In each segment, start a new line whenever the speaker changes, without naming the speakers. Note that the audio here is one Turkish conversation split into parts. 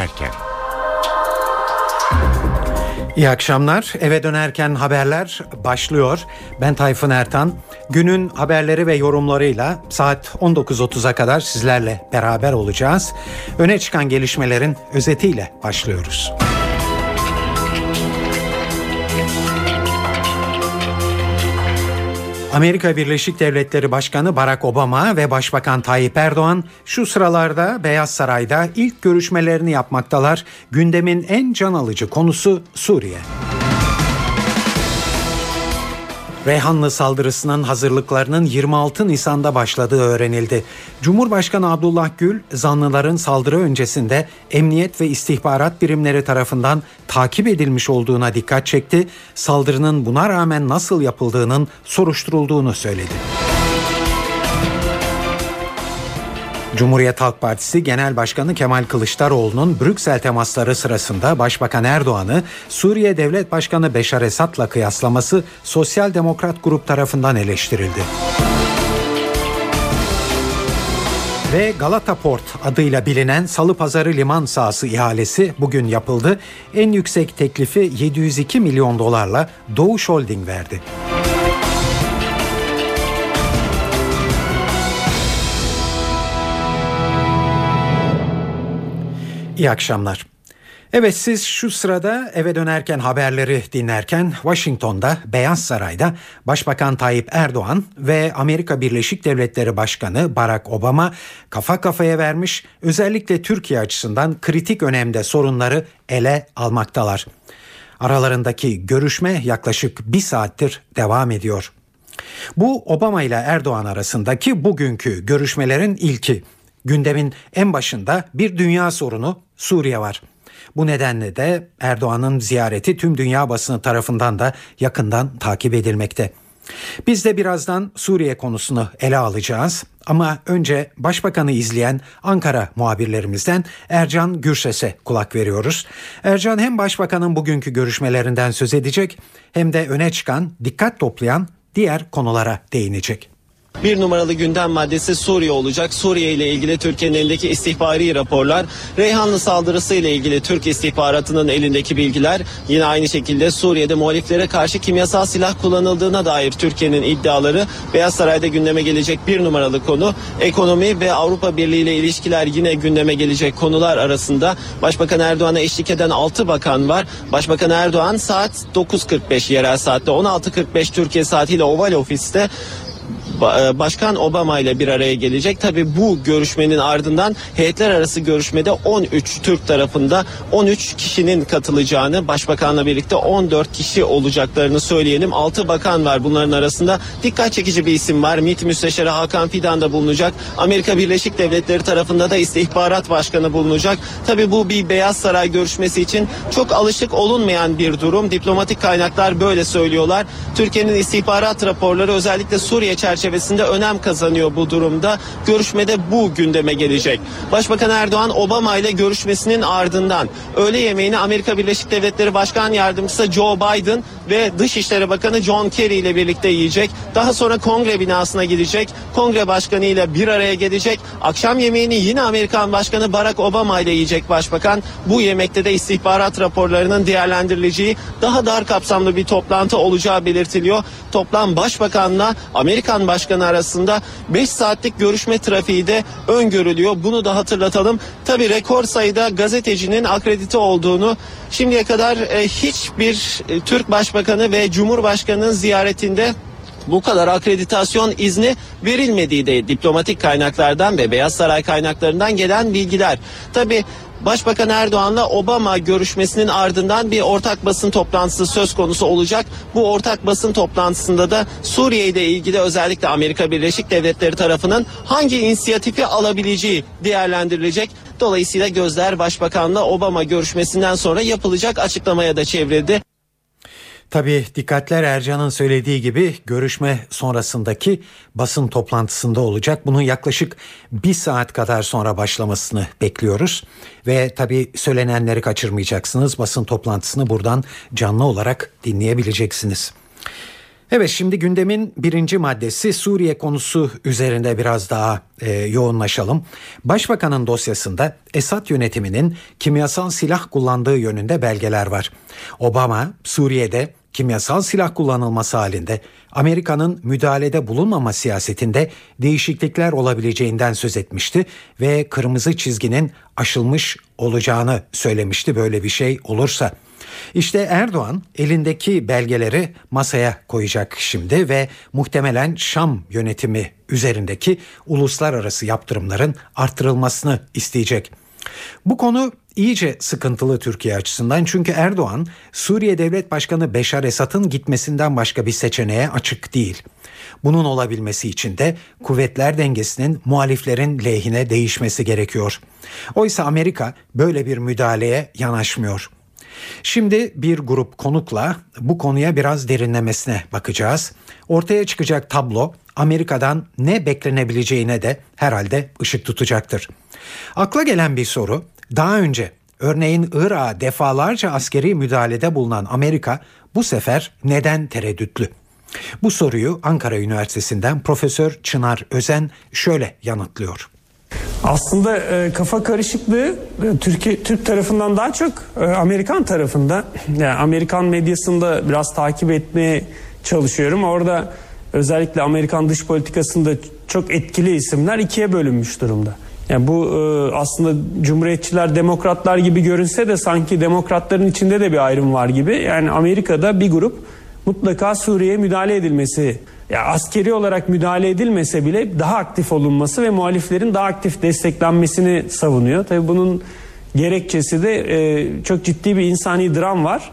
dönerken.
İyi akşamlar. Eve dönerken haberler başlıyor. Ben Tayfun Ertan. Günün haberleri ve yorumlarıyla saat 19.30'a kadar sizlerle beraber olacağız. Öne çıkan gelişmelerin özetiyle başlıyoruz. Amerika Birleşik Devletleri Başkanı Barack Obama ve Başbakan Tayyip Erdoğan şu sıralarda Beyaz Saray'da ilk görüşmelerini yapmaktalar. Gündemin en can alıcı konusu Suriye. Reyhanlı saldırısının hazırlıklarının 26 Nisan'da başladığı öğrenildi. Cumhurbaşkanı Abdullah Gül, zanlıların saldırı öncesinde emniyet ve istihbarat birimleri tarafından takip edilmiş olduğuna dikkat çekti. Saldırının buna rağmen nasıl yapıldığının soruşturulduğunu söyledi. Cumhuriyet Halk Partisi Genel Başkanı Kemal Kılıçdaroğlu'nun Brüksel temasları sırasında Başbakan Erdoğan'ı Suriye Devlet Başkanı Beşar Esad'la kıyaslaması Sosyal Demokrat Grup tarafından eleştirildi. Ve Galata Port adıyla bilinen Salı Pazarı liman sahası ihalesi bugün yapıldı. En yüksek teklifi 702 milyon dolarla Doğuş Holding verdi. İyi akşamlar. Evet siz şu sırada eve dönerken haberleri dinlerken Washington'da Beyaz Saray'da Başbakan Tayyip Erdoğan ve Amerika Birleşik Devletleri Başkanı Barack Obama kafa kafaya vermiş özellikle Türkiye açısından kritik önemde sorunları ele almaktalar. Aralarındaki görüşme yaklaşık bir saattir devam ediyor. Bu Obama ile Erdoğan arasındaki bugünkü görüşmelerin ilki. Gündemin en başında bir dünya sorunu Suriye var. Bu nedenle de Erdoğan'ın ziyareti tüm dünya basını tarafından da yakından takip edilmekte. Biz de birazdan Suriye konusunu ele alacağız ama önce Başbakanı izleyen Ankara muhabirlerimizden Ercan Gürses'e kulak veriyoruz. Ercan hem Başbakanın bugünkü görüşmelerinden söz edecek hem de öne çıkan, dikkat toplayan diğer konulara değinecek.
Bir numaralı gündem maddesi Suriye olacak. Suriye ile ilgili Türkiye'nin elindeki istihbari raporlar, Reyhanlı saldırısı ile ilgili Türk istihbaratının elindeki bilgiler, yine aynı şekilde Suriye'de muhaliflere karşı kimyasal silah kullanıldığına dair Türkiye'nin iddiaları Beyaz Saray'da gündeme gelecek bir numaralı konu. Ekonomi ve Avrupa Birliği ile ilişkiler yine gündeme gelecek konular arasında. Başbakan Erdoğan'a eşlik eden 6 bakan var. Başbakan Erdoğan saat 9.45 yerel saatte 16.45 Türkiye saatiyle Oval Ofis'te Başkan Obama ile bir araya gelecek. Tabi bu görüşmenin ardından heyetler arası görüşmede 13 Türk tarafında 13 kişinin katılacağını, başbakanla birlikte 14 kişi olacaklarını söyleyelim. 6 bakan var bunların arasında. Dikkat çekici bir isim var. MİT Müsteşarı Hakan Fidan da bulunacak. Amerika Birleşik Devletleri tarafında da istihbarat başkanı bulunacak. Tabi bu bir Beyaz Saray görüşmesi için çok alışık olunmayan bir durum. Diplomatik kaynaklar böyle söylüyorlar. Türkiye'nin istihbarat raporları özellikle Suriye çerçevesinde çerçevesinde önem kazanıyor bu durumda. Görüşmede bu gündeme gelecek. Başbakan Erdoğan Obama ile görüşmesinin ardından öğle yemeğini Amerika Birleşik Devletleri Başkan Yardımcısı Joe Biden ve Dışişleri Bakanı John Kerry ile birlikte yiyecek. Daha sonra kongre binasına gidecek. Kongre başkanı ile bir araya gelecek. Akşam yemeğini yine Amerikan Başkanı Barack Obama ile yiyecek başbakan. Bu yemekte de istihbarat raporlarının değerlendirileceği daha dar kapsamlı bir toplantı olacağı belirtiliyor. Toplam başbakanla Amerikan Başkanı arasında 5 saatlik görüşme trafiği de öngörülüyor. Bunu da hatırlatalım. Tabi rekor sayıda gazetecinin akredite olduğunu şimdiye kadar e, hiçbir e, Türk Başbakanı ve Cumhurbaşkanı'nın ziyaretinde bu kadar akreditasyon izni verilmediği de diplomatik kaynaklardan ve Beyaz Saray kaynaklarından gelen bilgiler. Tabi Başbakan Erdoğan'la Obama görüşmesinin ardından bir ortak basın toplantısı söz konusu olacak. Bu ortak basın toplantısında da Suriye ile ilgili özellikle Amerika Birleşik Devletleri tarafının hangi inisiyatifi alabileceği değerlendirilecek. Dolayısıyla gözler Başbakan'la Obama görüşmesinden sonra yapılacak açıklamaya da çevrildi.
Tabii dikkatler Ercan'ın söylediği gibi görüşme sonrasındaki basın toplantısında olacak. Bunun yaklaşık bir saat kadar sonra başlamasını bekliyoruz. Ve tabii söylenenleri kaçırmayacaksınız. Basın toplantısını buradan canlı olarak dinleyebileceksiniz. Evet şimdi gündemin birinci maddesi Suriye konusu üzerinde biraz daha e, yoğunlaşalım. Başbakanın dosyasında Esad yönetiminin kimyasal silah kullandığı yönünde belgeler var. Obama Suriye'de kimyasal silah kullanılması halinde Amerika'nın müdahalede bulunmama siyasetinde değişiklikler olabileceğinden söz etmişti ve kırmızı çizginin aşılmış olacağını söylemişti böyle bir şey olursa. İşte Erdoğan elindeki belgeleri masaya koyacak şimdi ve muhtemelen Şam yönetimi üzerindeki uluslararası yaptırımların artırılmasını isteyecek. Bu konu iyice sıkıntılı Türkiye açısından çünkü Erdoğan Suriye Devlet Başkanı Beşar Esad'ın gitmesinden başka bir seçeneğe açık değil. Bunun olabilmesi için de kuvvetler dengesinin muhaliflerin lehine değişmesi gerekiyor. Oysa Amerika böyle bir müdahaleye yanaşmıyor. Şimdi bir grup konukla bu konuya biraz derinlemesine bakacağız. Ortaya çıkacak tablo Amerika'dan ne beklenebileceğine de herhalde ışık tutacaktır. Akla gelen bir soru daha önce örneğin Irak'a defalarca askeri müdahalede bulunan Amerika bu sefer neden tereddütlü? Bu soruyu Ankara Üniversitesi'nden Profesör Çınar Özen şöyle yanıtlıyor.
Aslında e, kafa karışıklığı e, Türkiye Türk tarafından daha çok e, Amerikan tarafında. Yani Amerikan medyasında biraz takip etmeye çalışıyorum. Orada özellikle Amerikan dış politikasında çok etkili isimler ikiye bölünmüş durumda. Yani bu e, aslında cumhuriyetçiler, demokratlar gibi görünse de sanki demokratların içinde de bir ayrım var gibi. Yani Amerika'da bir grup mutlaka Suriye'ye müdahale edilmesi, ya askeri olarak müdahale edilmese bile daha aktif olunması ve muhaliflerin daha aktif desteklenmesini savunuyor. Tabii bunun gerekçesi de e, çok ciddi bir insani dram var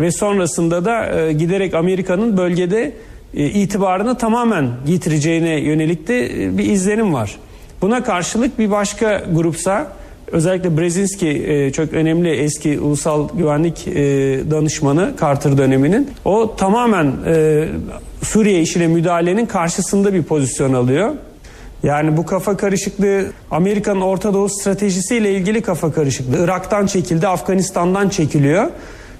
ve sonrasında da e, giderek Amerika'nın bölgede e, itibarını tamamen yitireceğine yönelik de e, bir izlenim var. Buna karşılık bir başka grupsa özellikle Brzezinski e, çok önemli eski ulusal güvenlik e, danışmanı Carter döneminin o tamamen e, Suriye işine müdahalenin karşısında bir pozisyon alıyor. Yani bu kafa karışıklığı Amerika'nın Orta Doğu stratejisiyle ilgili kafa karışıklığı. Irak'tan çekildi, Afganistan'dan çekiliyor.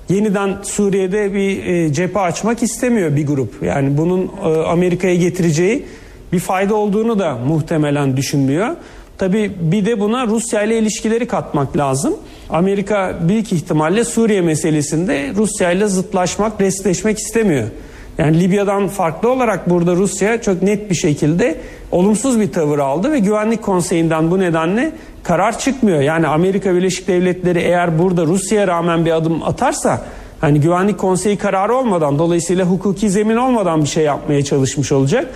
Yeniden Suriye'de bir e, cephe açmak istemiyor bir grup. Yani bunun Amerika'ya getireceği bir fayda olduğunu da muhtemelen düşünmüyor. Tabi bir de buna Rusya ile ilişkileri katmak lazım. Amerika büyük ihtimalle Suriye meselesinde Rusya ile zıtlaşmak, restleşmek istemiyor. Yani Libya'dan farklı olarak burada Rusya çok net bir şekilde olumsuz bir tavır aldı ve Güvenlik Konseyi'nden bu nedenle karar çıkmıyor. Yani Amerika Birleşik Devletleri eğer burada Rusya'ya rağmen bir adım atarsa hani Güvenlik Konseyi kararı olmadan dolayısıyla hukuki zemin olmadan bir şey yapmaya çalışmış olacak.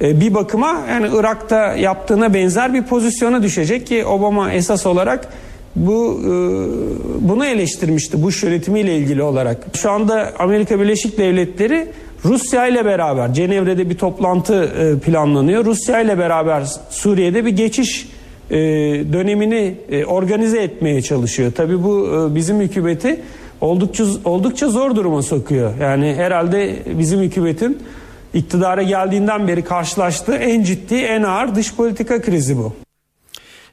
E, bir bakıma yani Irak'ta yaptığına benzer bir pozisyona düşecek ki Obama esas olarak bu e, bunu eleştirmişti Bush yönetimiyle ilgili olarak. Şu anda Amerika Birleşik Devletleri Rusya ile beraber Cenevre'de bir toplantı e, planlanıyor. Rusya ile beraber Suriye'de bir geçiş dönemini organize etmeye çalışıyor. Tabii bu bizim hükümeti oldukça oldukça zor duruma sokuyor. Yani herhalde bizim hükümetin iktidara geldiğinden beri karşılaştığı en ciddi, en ağır dış politika krizi bu.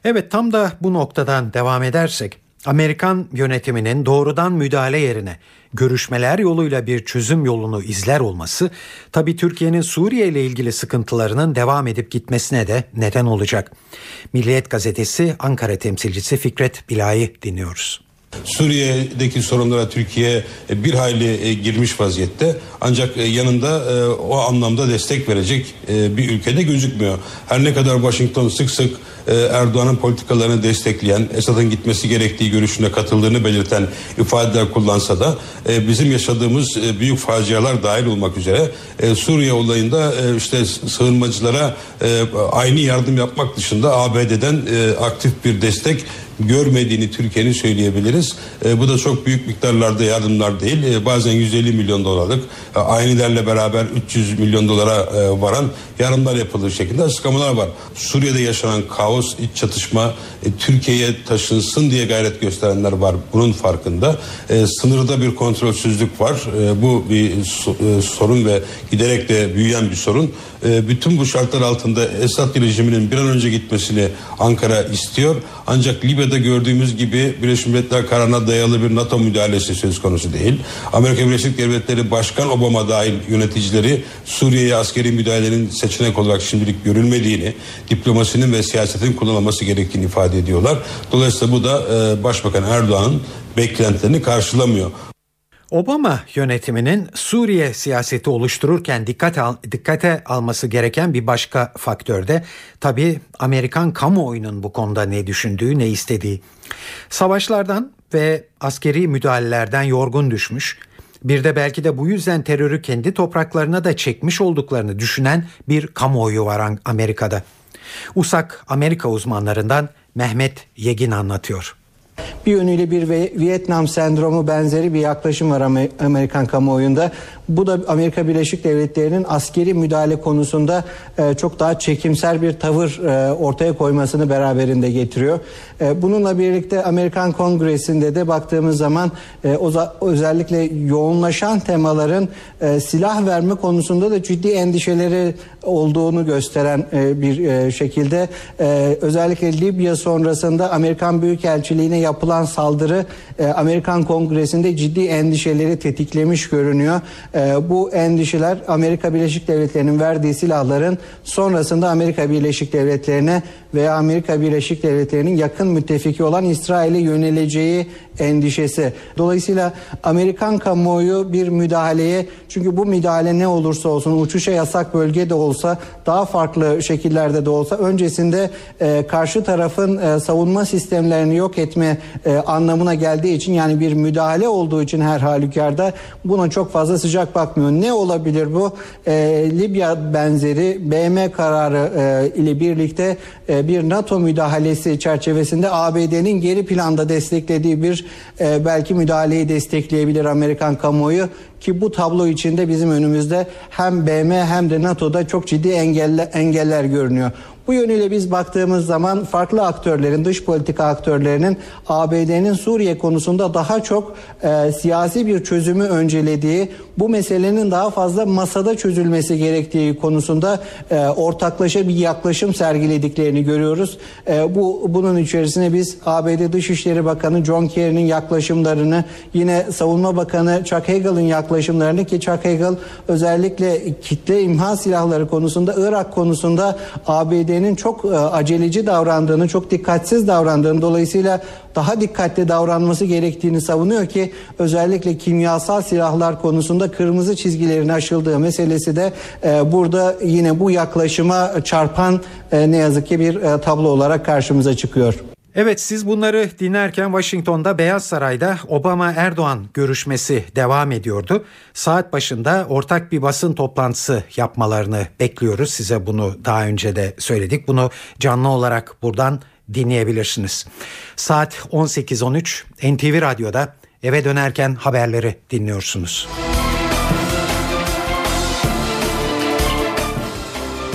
Evet tam da bu noktadan devam edersek Amerikan yönetiminin doğrudan müdahale yerine görüşmeler yoluyla bir çözüm yolunu izler olması tabii Türkiye'nin Suriye ile ilgili sıkıntılarının devam edip gitmesine de neden olacak. Milliyet gazetesi Ankara temsilcisi Fikret Bila'yı dinliyoruz.
Suriye'deki sorunlara Türkiye e, bir hayli e, girmiş vaziyette. Ancak e, yanında o anlamda destek verecek bir ülkede gözükmüyor. Her ne kadar Washington sık sık Erdoğan'ın politikalarını destekleyen, Esad'ın gitmesi gerektiği görüşüne katıldığını belirten ifadeler kullansa da bizim yaşadığımız büyük facialar dahil olmak üzere Suriye olayında işte sığınmacılara aynı yardım yapmak dışında ABD'den aktif bir destek görmediğini Türkiye'nin söyleyebiliriz. E, bu da çok büyük miktarlarda yardımlar değil. E, bazen 150 milyon dolarlık e, aynilerle beraber 300 milyon dolara e, varan yardımlar yapılır şekilde açıklamalar var. Suriye'de yaşanan kaos, iç çatışma e, Türkiye'ye taşınsın diye gayret gösterenler var. Bunun farkında. E, sınırda bir kontrolsüzlük var. E, bu bir so, e, sorun ve giderek de büyüyen bir sorun. E, bütün bu şartlar altında Esad rejiminin bir an önce gitmesini Ankara istiyor. Ancak Libya'da Suriye'de gördüğümüz gibi Birleşmiş Milletler kararına dayalı bir NATO müdahalesi söz konusu değil. Amerika Birleşik Devletleri Başkan Obama dahil yöneticileri Suriye'ye askeri müdahalenin seçenek olarak şimdilik görülmediğini, diplomasinin ve siyasetin kullanılması gerektiğini ifade ediyorlar. Dolayısıyla bu da e, Başbakan Erdoğan'ın beklentilerini karşılamıyor.
Obama yönetiminin Suriye siyaseti oluştururken dikkat al, dikkate alması gereken bir başka faktör de tabii Amerikan kamuoyunun bu konuda ne düşündüğü, ne istediği. Savaşlardan ve askeri müdahalelerden yorgun düşmüş, bir de belki de bu yüzden terörü kendi topraklarına da çekmiş olduklarını düşünen bir kamuoyu var Amerika'da. USAK Amerika uzmanlarından Mehmet Yegin anlatıyor.
Bir yönüyle bir Vietnam sendromu benzeri bir yaklaşım var Amerikan kamuoyunda. Bu da Amerika Birleşik Devletleri'nin askeri müdahale konusunda e, çok daha çekimser bir tavır e, ortaya koymasını beraberinde getiriyor. E, bununla birlikte Amerikan Kongresi'nde de baktığımız zaman özellikle yoğunlaşan temaların silah verme konusunda da ciddi endişeleri olduğunu gösteren bir şekilde özellikle Libya sonrasında Amerikan Büyükelçiliğine yapılan saldırı Amerikan Kongresi'nde ciddi endişeleri tetiklemiş görünüyor. Ee, bu endişeler Amerika Birleşik Devletleri'nin verdiği silahların sonrasında Amerika Birleşik Devletleri'ne veya Amerika Birleşik Devletleri'nin yakın müttefiki olan İsrail'e yöneleceği endişesi. Dolayısıyla Amerikan kamuoyu bir müdahaleye çünkü bu müdahale ne olursa olsun uçuşa yasak bölge de olsa daha farklı şekillerde de olsa öncesinde e, karşı tarafın e, savunma sistemlerini yok etme e, anlamına geldiği için yani bir müdahale olduğu için her halükarda buna çok fazla sıcak bakmıyor. Ne olabilir bu? E, Libya benzeri BM kararı e, ile birlikte e, bir NATO müdahalesi çerçevesinde ABD'nin geri planda desteklediği bir e, belki müdahaleyi destekleyebilir Amerikan kamuoyu ki bu tablo içinde bizim önümüzde hem BM hem de NATO'da çok ciddi engeller, engeller görünüyor. Bu yönüyle biz baktığımız zaman farklı aktörlerin, dış politika aktörlerinin ABD'nin Suriye konusunda daha çok e, siyasi bir çözümü öncelediği, bu meselenin daha fazla masada çözülmesi gerektiği konusunda e, ortaklaşa bir yaklaşım sergilediklerini görüyoruz. E, bu bunun içerisine biz ABD Dışişleri Bakanı John Kerry'nin yaklaşımlarını, yine Savunma Bakanı Chuck Hagel'ın yaklaşımlarını ki Chuck Hagel özellikle kitle imha silahları konusunda Irak konusunda ABD ABD'nin çok e, aceleci davrandığını, çok dikkatsiz davrandığını dolayısıyla daha dikkatli davranması gerektiğini savunuyor ki özellikle kimyasal silahlar konusunda kırmızı çizgilerin aşıldığı meselesi de e, burada yine bu yaklaşıma çarpan e, ne yazık ki bir tablo olarak karşımıza çıkıyor.
Evet siz bunları dinlerken Washington'da Beyaz Saray'da Obama Erdoğan görüşmesi devam ediyordu. Saat başında ortak bir basın toplantısı yapmalarını bekliyoruz. Size bunu daha önce de söyledik. Bunu canlı olarak buradan dinleyebilirsiniz. Saat 18.13 NTV Radyo'da eve dönerken haberleri dinliyorsunuz.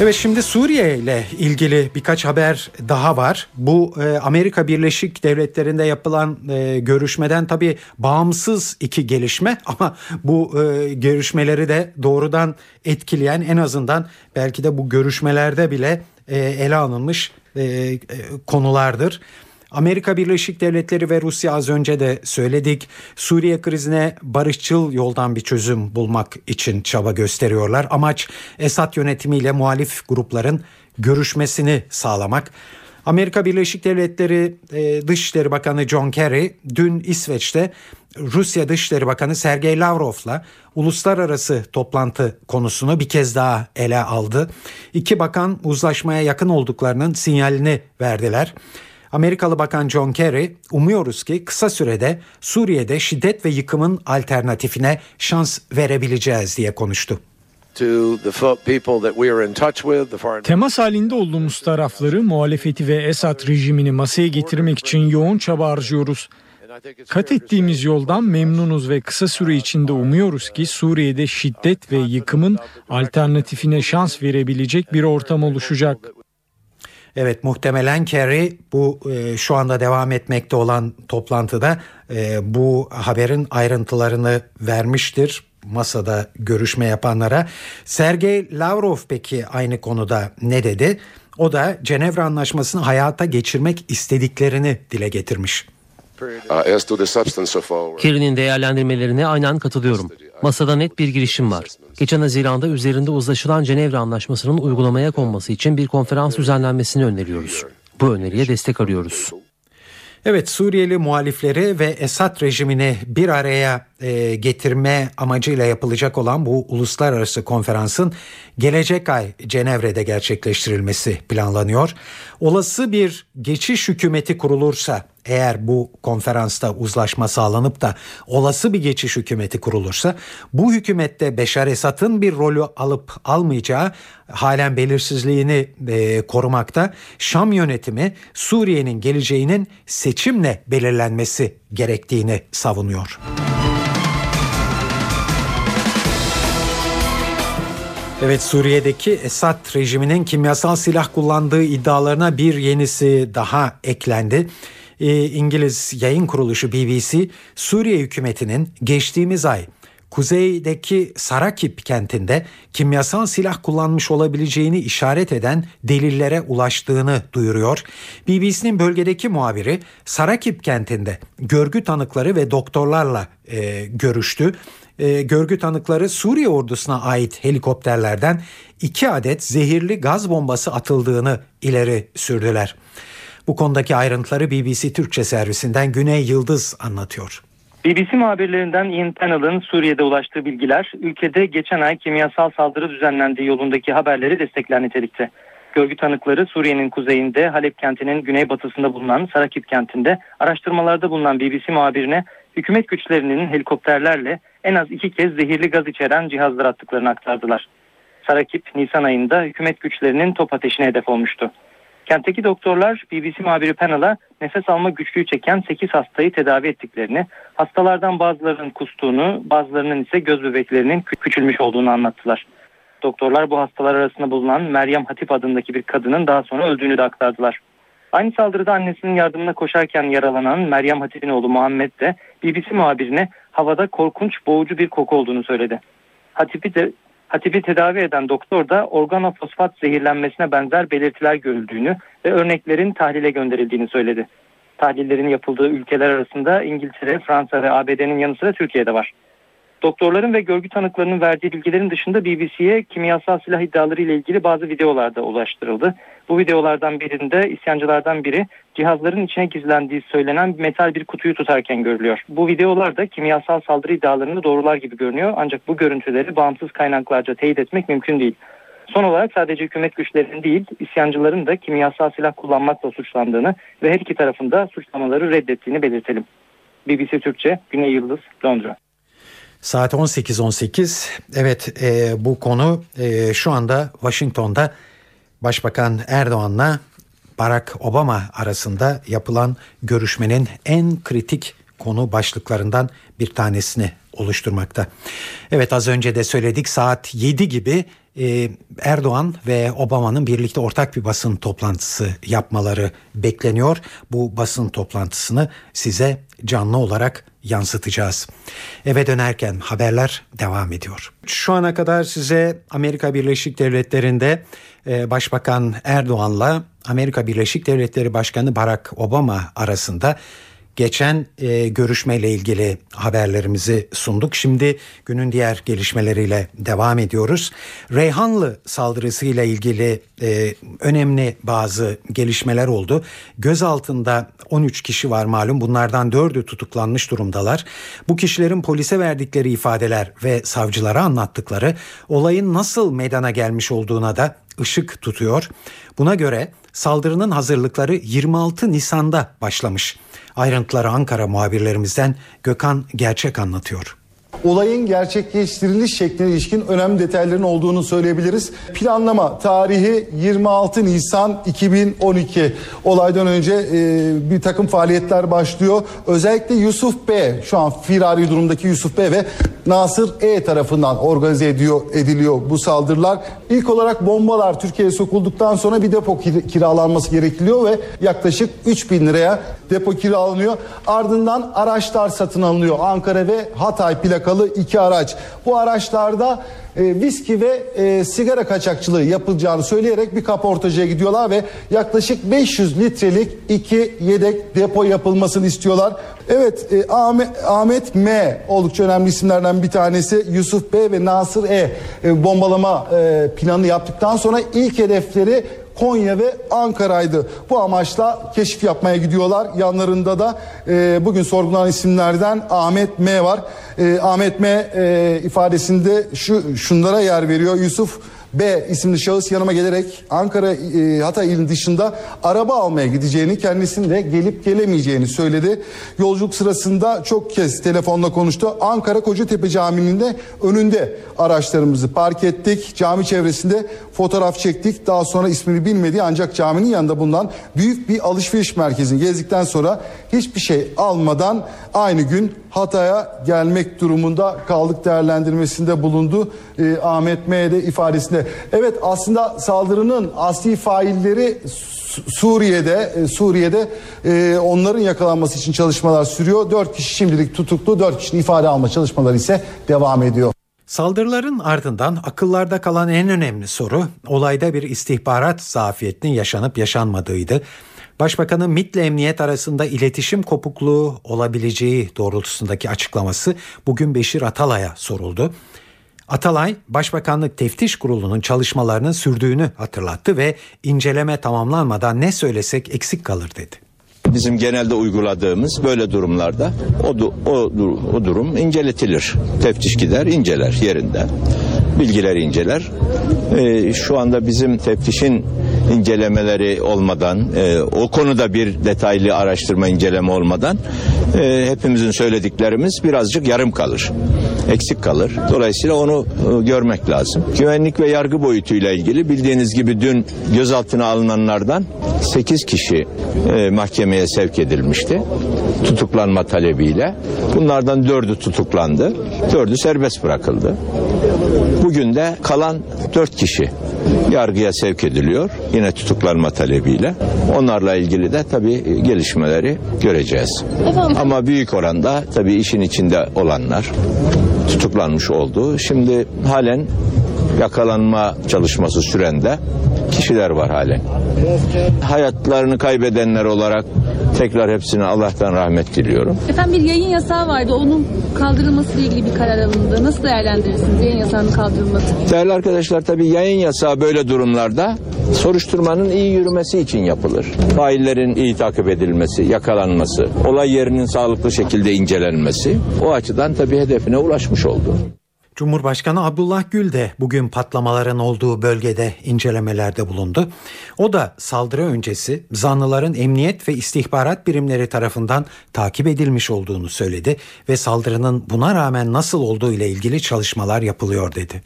Evet şimdi Suriye ile ilgili birkaç haber daha var. Bu e, Amerika Birleşik Devletleri'nde yapılan e, görüşmeden tabii bağımsız iki gelişme ama bu e, görüşmeleri de doğrudan etkileyen en azından belki de bu görüşmelerde bile e, ele alınmış e, e, konulardır. Amerika Birleşik Devletleri ve Rusya az önce de söyledik. Suriye krizine barışçıl yoldan bir çözüm bulmak için çaba gösteriyorlar. Amaç Esad yönetimiyle muhalif grupların görüşmesini sağlamak. Amerika Birleşik Devletleri e, Dışişleri Bakanı John Kerry dün İsveç'te Rusya Dışişleri Bakanı Sergey Lavrov'la uluslararası toplantı konusunu bir kez daha ele aldı. İki bakan uzlaşmaya yakın olduklarının sinyalini verdiler. Amerikalı Bakan John Kerry umuyoruz ki kısa sürede Suriye'de şiddet ve yıkımın alternatifine şans verebileceğiz diye konuştu.
Temas halinde olduğumuz tarafları muhalefeti ve Esad rejimini masaya getirmek için yoğun çaba harcıyoruz. Kat ettiğimiz yoldan memnunuz ve kısa süre içinde umuyoruz ki Suriye'de şiddet ve yıkımın alternatifine şans verebilecek bir ortam oluşacak.
Evet muhtemelen Kerry bu e, şu anda devam etmekte olan toplantıda e, bu haberin ayrıntılarını vermiştir masada görüşme yapanlara. Sergey Lavrov peki aynı konuda ne dedi? O da Cenevre Anlaşması'nı hayata geçirmek istediklerini dile getirmiş.
Kerry'nin değerlendirmelerine aynen katılıyorum. Masada net bir girişim var. Geçen Haziran'da üzerinde uzlaşılan Cenevre Anlaşması'nın uygulamaya konması için bir konferans düzenlenmesini öneriyoruz. Bu öneriye destek arıyoruz.
Evet Suriyeli muhalifleri ve Esad rejimini bir araya e, getirme amacıyla yapılacak olan bu uluslararası konferansın gelecek ay Cenevre'de gerçekleştirilmesi planlanıyor. Olası bir geçiş hükümeti kurulursa eğer bu konferansta uzlaşma sağlanıp da olası bir geçiş hükümeti kurulursa bu hükümette Beşar Esad'ın bir rolü alıp almayacağı halen belirsizliğini e, korumakta. Şam yönetimi Suriye'nin geleceğinin seçimle belirlenmesi gerektiğini savunuyor. Evet Suriye'deki Esad rejiminin kimyasal silah kullandığı iddialarına bir yenisi daha eklendi. Ee, İngiliz yayın kuruluşu BBC Suriye hükümetinin geçtiğimiz ay kuzeydeki Sarakip kentinde kimyasal silah kullanmış olabileceğini işaret eden delillere ulaştığını duyuruyor. BBC'nin bölgedeki muhabiri Sarakip kentinde görgü tanıkları ve doktorlarla e, görüştü. E, görgü tanıkları Suriye ordusuna ait helikopterlerden iki adet zehirli gaz bombası atıldığını ileri sürdüler. Bu konudaki ayrıntıları BBC Türkçe servisinden Güney Yıldız anlatıyor.
BBC muhabirlerinden Ian Pennell'ın Suriye'de ulaştığı bilgiler ülkede geçen ay kimyasal saldırı düzenlendiği yolundaki haberleri destekler nitelikte. Görgü tanıkları Suriye'nin kuzeyinde Halep kentinin güneybatısında bulunan Sarakip kentinde araştırmalarda bulunan BBC muhabirine hükümet güçlerinin helikopterlerle en az iki kez zehirli gaz içeren cihazlar attıklarını aktardılar. Sarakip Nisan ayında hükümet güçlerinin top ateşine hedef olmuştu. Kentteki doktorlar BBC muhabiri Panel'a nefes alma güçlüğü çeken 8 hastayı tedavi ettiklerini, hastalardan bazılarının kustuğunu, bazılarının ise göz bebeklerinin küçülmüş olduğunu anlattılar. Doktorlar bu hastalar arasında bulunan Meryem Hatip adındaki bir kadının daha sonra öldüğünü de aktardılar. Aynı saldırıda annesinin yardımına koşarken yaralanan Meryem Hatip'in oğlu Muhammed de BBC muhabirine havada korkunç boğucu bir koku olduğunu söyledi. Hatip'i de Hatibi tedavi eden doktor da organofosfat zehirlenmesine benzer belirtiler görüldüğünü ve örneklerin tahlile gönderildiğini söyledi. Tahlillerin yapıldığı ülkeler arasında İngiltere, Fransa ve ABD'nin yanı sıra Türkiye'de var. Doktorların ve görgü tanıklarının verdiği bilgilerin dışında BBC'ye kimyasal silah iddiaları ile ilgili bazı videolar da ulaştırıldı. Bu videolardan birinde isyancılardan biri cihazların içine gizlendiği söylenen metal bir kutuyu tutarken görülüyor. Bu videolarda kimyasal saldırı iddialarını doğrular gibi görünüyor ancak bu görüntüleri bağımsız kaynaklarca teyit etmek mümkün değil. Son olarak sadece hükümet güçlerinin değil, isyancıların da kimyasal silah kullanmakla suçlandığını ve her iki tarafında suçlamaları reddettiğini belirtelim. BBC Türkçe, Güney Yıldız, Londra.
Saat 18.18. Evet e, bu konu e, şu anda Washington'da Başbakan Erdoğan'la Barack Obama arasında yapılan görüşmenin en kritik konu başlıklarından bir tanesini oluşturmakta. Evet az önce de söyledik saat 7 gibi e, Erdoğan ve Obama'nın birlikte ortak bir basın toplantısı yapmaları bekleniyor. Bu basın toplantısını size canlı olarak yansıtacağız. Eve dönerken haberler devam ediyor. Şu ana kadar size Amerika Birleşik Devletleri'nde e, Başbakan Erdoğan'la Amerika Birleşik Devletleri Başkanı Barack Obama arasında geçen e, görüşmeyle ilgili haberlerimizi sunduk. Şimdi günün diğer gelişmeleriyle devam ediyoruz. Reyhanlı saldırısıyla ilgili e, önemli bazı gelişmeler oldu. Gözaltında 13 kişi var malum. Bunlardan 4'ü tutuklanmış durumdalar. Bu kişilerin polise verdikleri ifadeler ve savcılara anlattıkları olayın nasıl meydana gelmiş olduğuna da ışık tutuyor. Buna göre saldırının hazırlıkları 26 Nisan'da başlamış. Ayrıntıları Ankara muhabirlerimizden Gökhan Gerçek anlatıyor.
Olayın gerçekleştiriliş şekline ilişkin önemli detayların olduğunu söyleyebiliriz. Planlama tarihi 26 Nisan 2012. Olaydan önce e, bir takım faaliyetler başlıyor. Özellikle Yusuf B şu an firari durumdaki Yusuf B ve Nasır E tarafından organize ediyor ediliyor bu saldırılar. İlk olarak bombalar Türkiye'ye sokulduktan sonra bir depo kir- kiralanması gerekliliyor ve yaklaşık 3000 liraya depo kiralanıyor. Ardından araçlar satın alınıyor. Ankara ve Hatay plakalı plakalı iki araç. Bu araçlarda e, viski ve e, sigara kaçakçılığı yapılacağını söyleyerek bir kaportacıya gidiyorlar ve yaklaşık 500 litrelik iki yedek depo yapılmasını istiyorlar. Evet e, Ahmet, Ahmet M oldukça önemli isimlerden bir tanesi Yusuf B ve Nasır E, e bombalama e, planı yaptıktan sonra ilk hedefleri Konya ve Ankara'ydı. Bu amaçla keşif yapmaya gidiyorlar. Yanlarında da e, bugün sorgulanan isimlerden Ahmet M var. E, Ahmet M e, ifadesinde şu şunlara yer veriyor. Yusuf B isimli şahıs yanıma gelerek Ankara e, Hatay ilin dışında araba almaya gideceğini kendisinin de gelip gelemeyeceğini söyledi. Yolculuk sırasında çok kez telefonla konuştu. Ankara Kocatepe Camii'nin de önünde araçlarımızı park ettik. Cami çevresinde fotoğraf çektik. Daha sonra ismini bilmediği ancak caminin yanında bulunan büyük bir alışveriş merkezini gezdikten sonra hiçbir şey almadan aynı gün Hatay'a gelmek durumunda kaldık değerlendirmesinde bulundu e, Ahmet M. ifadesinde. Evet aslında saldırının asli failleri Suriye'de e, Suriye'de e, onların yakalanması için çalışmalar sürüyor. Dört kişi şimdilik tutuklu, dört kişinin ifade alma çalışmaları ise devam ediyor.
Saldırıların ardından akıllarda kalan en önemli soru olayda bir istihbarat zafiyetinin yaşanıp yaşanmadığıydı. Başbakanın MİT ile emniyet arasında iletişim kopukluğu olabileceği doğrultusundaki açıklaması bugün Beşir Atalay'a soruldu. Atalay, Başbakanlık Teftiş Kurulu'nun çalışmalarının sürdüğünü hatırlattı ve inceleme tamamlanmadan ne söylesek eksik kalır dedi.
Bizim genelde uyguladığımız böyle durumlarda o, o, o durum inceletilir. Teftiş gider, inceler yerinde. Bilgileri inceler. Ee, şu anda bizim teftişin incelemeleri olmadan, e, o konuda bir detaylı araştırma inceleme olmadan e, hepimizin söylediklerimiz birazcık yarım kalır. Eksik kalır. Dolayısıyla onu e, görmek lazım. Güvenlik ve yargı boyutuyla ilgili bildiğiniz gibi dün gözaltına alınanlardan 8 kişi e, mahkemeye sevk edilmişti. Tutuklanma talebiyle. Bunlardan 4'ü tutuklandı. 4'ü serbest bırakıldı. Bugün de kalan 4 kişi yargıya sevk ediliyor. Yine tutuklanma talebiyle. Onlarla ilgili de tabii gelişmeleri göreceğiz. Efendim? Ama büyük oranda tabii işin içinde olanlar tutuklanmış oldu. Şimdi halen yakalanma çalışması sürende kişiler var halen. Hayatlarını kaybedenler olarak tekrar hepsine Allah'tan rahmet diliyorum.
Efendim bir yayın yasağı vardı. Onun kaldırılması ile ilgili bir karar alındı. Nasıl değerlendirirsiniz yayın yasağının kaldırılması?
Değerli arkadaşlar tabii yayın yasağı böyle durumlarda soruşturmanın iyi yürümesi için yapılır. Faillerin iyi takip edilmesi, yakalanması, olay yerinin sağlıklı şekilde incelenmesi o açıdan tabii hedefine ulaşmış oldu.
Cumhurbaşkanı Abdullah Gül de bugün patlamaların olduğu bölgede incelemelerde bulundu. O da saldırı öncesi zanlıların emniyet ve istihbarat birimleri tarafından takip edilmiş olduğunu söyledi ve saldırının buna rağmen nasıl olduğu ile ilgili çalışmalar yapılıyor dedi.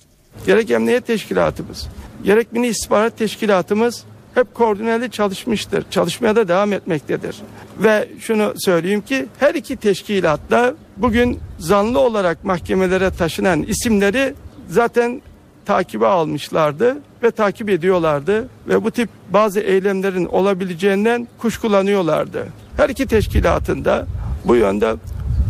Gerek emniyet teşkilatımız, gerek mini istihbarat teşkilatımız hep koordineli çalışmıştır. Çalışmaya da devam etmektedir. Ve şunu söyleyeyim ki her iki teşkilatla bugün zanlı olarak mahkemelere taşınan isimleri zaten takibe almışlardı ve takip ediyorlardı ve bu tip bazı eylemlerin olabileceğinden kuşkulanıyorlardı. Her iki teşkilatında bu yönde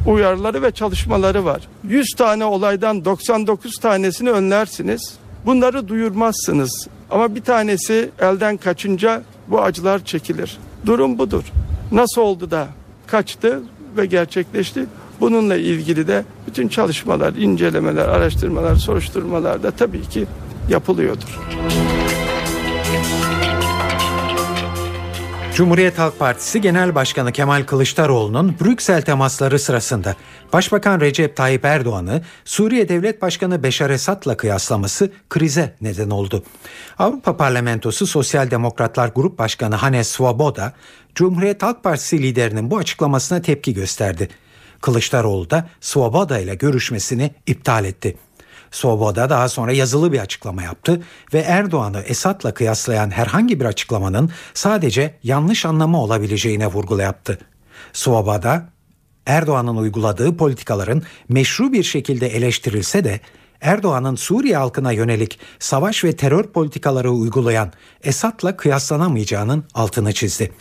uyarıları ve çalışmaları var. 100 tane olaydan 99 tanesini önlersiniz. Bunları duyurmazsınız. Ama bir tanesi elden kaçınca bu acılar çekilir. Durum budur. Nasıl oldu da kaçtı ve gerçekleşti? Bununla ilgili de bütün çalışmalar, incelemeler, araştırmalar, soruşturmalar da tabii ki yapılıyordur.
Cumhuriyet Halk Partisi Genel Başkanı Kemal Kılıçdaroğlu'nun Brüksel temasları sırasında Başbakan Recep Tayyip Erdoğan'ı Suriye Devlet Başkanı Beşar Esad'la kıyaslaması krize neden oldu. Avrupa Parlamentosu Sosyal Demokratlar Grup Başkanı Hannes Svoboda, Cumhuriyet Halk Partisi liderinin bu açıklamasına tepki gösterdi. Kılıçdaroğlu da Svoboda ile görüşmesini iptal etti. Svoboda daha sonra yazılı bir açıklama yaptı ve Erdoğan'ı Esad'la kıyaslayan herhangi bir açıklamanın sadece yanlış anlamı olabileceğine vurgu yaptı. Svoboda, Erdoğan'ın uyguladığı politikaların meşru bir şekilde eleştirilse de Erdoğan'ın Suriye halkına yönelik savaş ve terör politikaları uygulayan Esad'la kıyaslanamayacağının altını çizdi.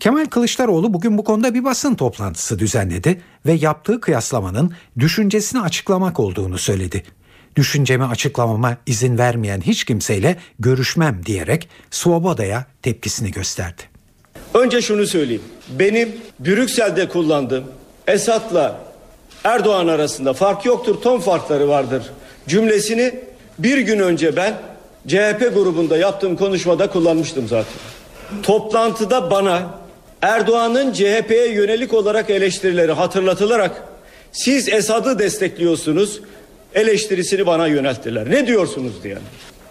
Kemal Kılıçdaroğlu bugün bu konuda bir basın toplantısı düzenledi ve yaptığı kıyaslamanın düşüncesini açıklamak olduğunu söyledi. Düşüncemi açıklamama izin vermeyen hiç kimseyle görüşmem diyerek Svoboda'ya tepkisini gösterdi.
Önce şunu söyleyeyim. Benim Brüksel'de kullandığım Esat'la Erdoğan arasında fark yoktur, ton farkları vardır cümlesini bir gün önce ben CHP grubunda yaptığım konuşmada kullanmıştım zaten. Toplantıda bana Erdoğan'ın CHP'ye yönelik olarak eleştirileri hatırlatılarak siz Esad'ı destekliyorsunuz eleştirisini bana yönelttiler. Ne diyorsunuz diye.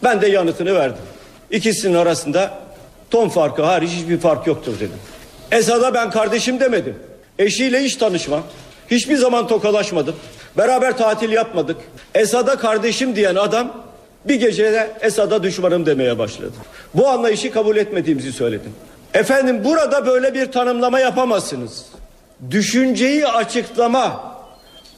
Ben de yanıtını verdim. İkisinin arasında ton farkı hariç hiçbir fark yoktur dedim. Esad'a ben kardeşim demedim. Eşiyle hiç tanışmam. Hiçbir zaman tokalaşmadım. Beraber tatil yapmadık. Esad'a kardeşim diyen adam bir gecede Esad'a düşmanım demeye başladı. Bu anlayışı kabul etmediğimizi söyledim. Efendim burada böyle bir tanımlama yapamazsınız. Düşünceyi açıklama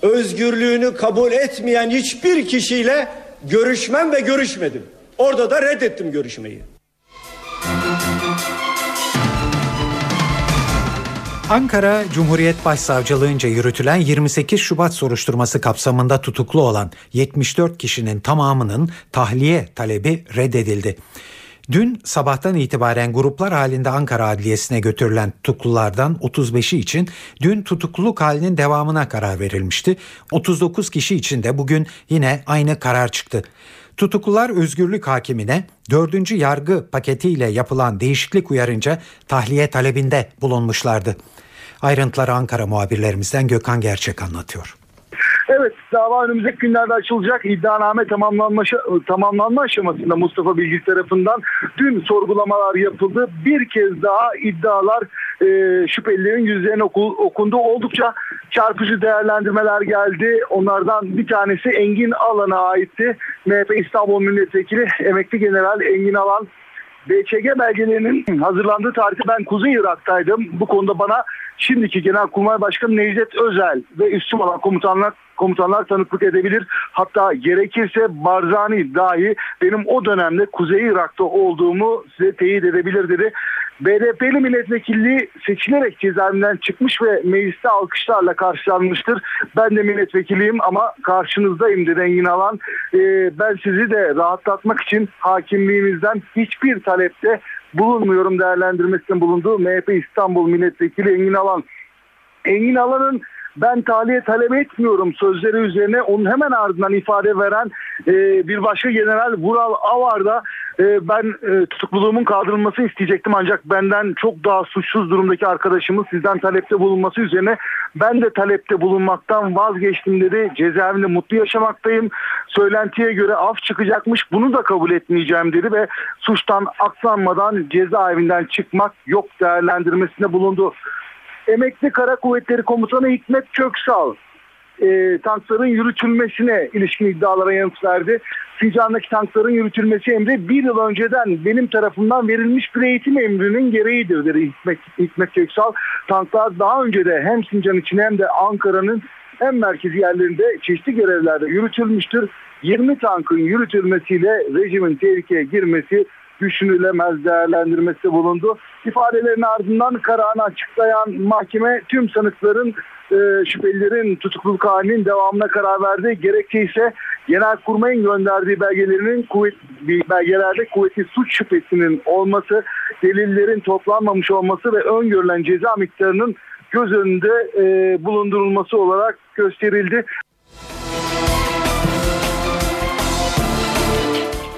özgürlüğünü kabul etmeyen hiçbir kişiyle görüşmem ve görüşmedim. Orada da reddettim görüşmeyi.
Ankara Cumhuriyet Başsavcılığınca yürütülen 28 Şubat soruşturması kapsamında tutuklu olan 74 kişinin tamamının tahliye talebi reddedildi. Dün sabahtan itibaren gruplar halinde Ankara Adliyesi'ne götürülen tutuklulardan 35'i için dün tutukluluk halinin devamına karar verilmişti. 39 kişi için de bugün yine aynı karar çıktı. Tutuklular özgürlük hakimine dördüncü yargı paketiyle yapılan değişiklik uyarınca tahliye talebinde bulunmuşlardı. Ayrıntıları Ankara muhabirlerimizden Gökhan Gerçek anlatıyor.
Evet dava önümüzdeki günlerde açılacak. İddianame tamamlanma, tamamlanma aşamasında Mustafa Bilgi tarafından dün sorgulamalar yapıldı. Bir kez daha iddialar e, şüphelilerin yüzlerine oku, okundu. Oldukça çarpıcı değerlendirmeler geldi. Onlardan bir tanesi Engin Alan'a aitti. MHP İstanbul Milletvekili emekli general Engin Alan BÇG belgelerinin hazırlandığı tarihte ben Kuzey Irak'taydım. Bu konuda bana şimdiki Genelkurmay Başkanı Necdet Özel ve üstüm olan komutanlar komutanlar tanıklık edebilir. Hatta gerekirse Barzani dahi benim o dönemde Kuzey Irak'ta olduğumu size teyit edebilir dedi. BDP'li milletvekilliği seçilerek cezaevinden çıkmış ve mecliste alkışlarla karşılanmıştır. Ben de milletvekiliyim ama karşınızdayım dedi Engin Alan. Ee, ben sizi de rahatlatmak için hakimliğimizden hiçbir talepte bulunmuyorum değerlendirmesinde bulundu. MHP İstanbul Milletvekili Engin Alan. Engin Alan'ın ben tahliye talep etmiyorum sözleri üzerine onun hemen ardından ifade veren e, bir başka general Vural Avar da e, ben e, tutukluluğumun kaldırılması isteyecektim ancak benden çok daha suçsuz durumdaki arkadaşımız sizden talepte bulunması üzerine ben de talepte bulunmaktan vazgeçtim dedi. Cezaevinde mutlu yaşamaktayım. Söylentiye göre af çıkacakmış bunu da kabul etmeyeceğim dedi ve suçtan aksanmadan cezaevinden çıkmak yok değerlendirmesinde bulundu. Emekli Kara Kuvvetleri Komutanı Hikmet Köksal e, tankların yürütülmesine ilişkin iddialara yanıt verdi. Sincan'daki tankların yürütülmesi emri bir yıl önceden benim tarafından verilmiş bir eğitim emrinin gereğidir dedi Hikmet, Hikmet Köksal. Tanklar daha önce de hem Sincan için hem de Ankara'nın en merkezi yerlerinde çeşitli görevlerde yürütülmüştür. 20 tankın yürütülmesiyle rejimin tehlikeye girmesi düşünülemez değerlendirmesi bulundu. İfadelerin ardından kararını açıklayan mahkeme tüm sanıkların e, şüphelilerin tutukluluk halinin devamına karar verdi. Gerekçe ise Genelkurmay'ın gönderdiği belgelerinin kuvvet, belgelerde kuvvetli suç şüphesinin olması, delillerin toplanmamış olması ve öngörülen ceza miktarının göz önünde e, bulundurulması olarak gösterildi.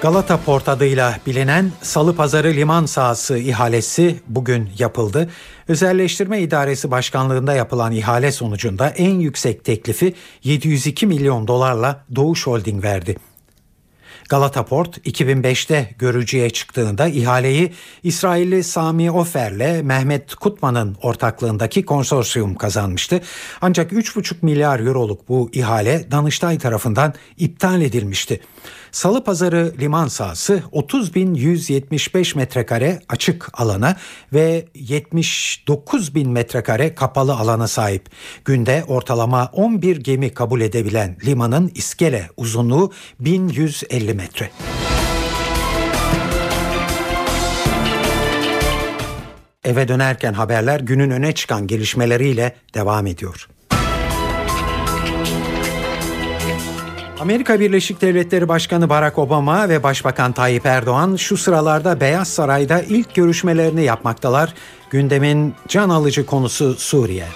Galata Port adıyla bilinen Salı Pazarı liman sahası ihalesi bugün yapıldı. Özelleştirme İdaresi Başkanlığında yapılan ihale sonucunda en yüksek teklifi 702 milyon dolarla Doğuş Holding verdi. Galata Port 2005'te görücüye çıktığında ihaleyi İsrailli Sami Ofer'le Mehmet Kutman'ın ortaklığındaki konsorsiyum kazanmıştı. Ancak 3,5 milyar euroluk bu ihale Danıştay tarafından iptal edilmişti. Salı Pazarı liman sahası 30.175 metrekare açık alana ve 79 bin metrekare kapalı alana sahip. Günde ortalama 11 gemi kabul edebilen limanın iskele uzunluğu 1150 metre. eve dönerken haberler günün öne çıkan gelişmeleriyle devam ediyor. Amerika Birleşik Devletleri Başkanı Barack Obama ve Başbakan Tayyip Erdoğan şu sıralarda Beyaz Saray'da ilk görüşmelerini yapmaktalar. Gündemin can alıcı konusu Suriye.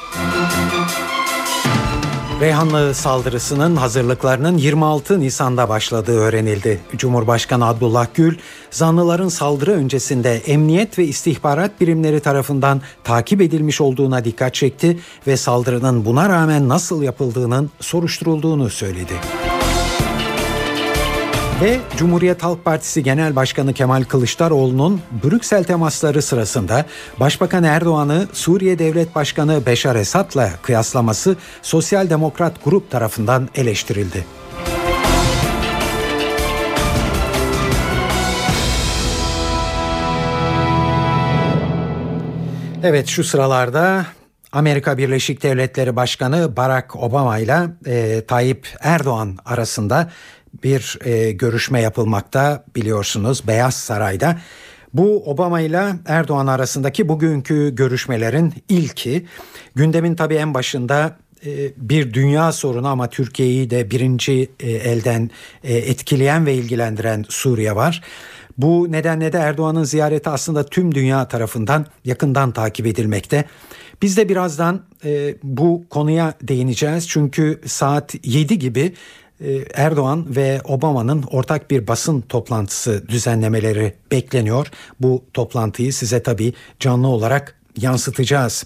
Reyhanlı saldırısının hazırlıklarının 26 Nisan'da başladığı öğrenildi. Cumhurbaşkanı Abdullah Gül, zanlıların saldırı öncesinde emniyet ve istihbarat birimleri tarafından takip edilmiş olduğuna dikkat çekti ve saldırının buna rağmen nasıl yapıldığının soruşturulduğunu söyledi. Ve Cumhuriyet Halk Partisi Genel Başkanı Kemal Kılıçdaroğlu'nun Brüksel temasları sırasında Başbakan Erdoğan'ı Suriye Devlet Başkanı Beşar Esad'la kıyaslaması Sosyal Demokrat Grup tarafından eleştirildi. Evet şu sıralarda Amerika Birleşik Devletleri Başkanı Barack Obama ile e, Tayyip Erdoğan arasında bir e, görüşme yapılmakta biliyorsunuz Beyaz Saray'da. Bu Obama ile Erdoğan arasındaki bugünkü görüşmelerin ilki. Gündemin tabii en başında e, bir dünya sorunu ama Türkiye'yi de birinci e, elden e, etkileyen ve ilgilendiren Suriye var. Bu nedenle de Erdoğan'ın ziyareti aslında tüm dünya tarafından yakından takip edilmekte. Biz de birazdan bu konuya değineceğiz çünkü saat 7 gibi Erdoğan ve Obama'nın ortak bir basın toplantısı düzenlemeleri bekleniyor. Bu toplantıyı size tabii canlı olarak yansıtacağız.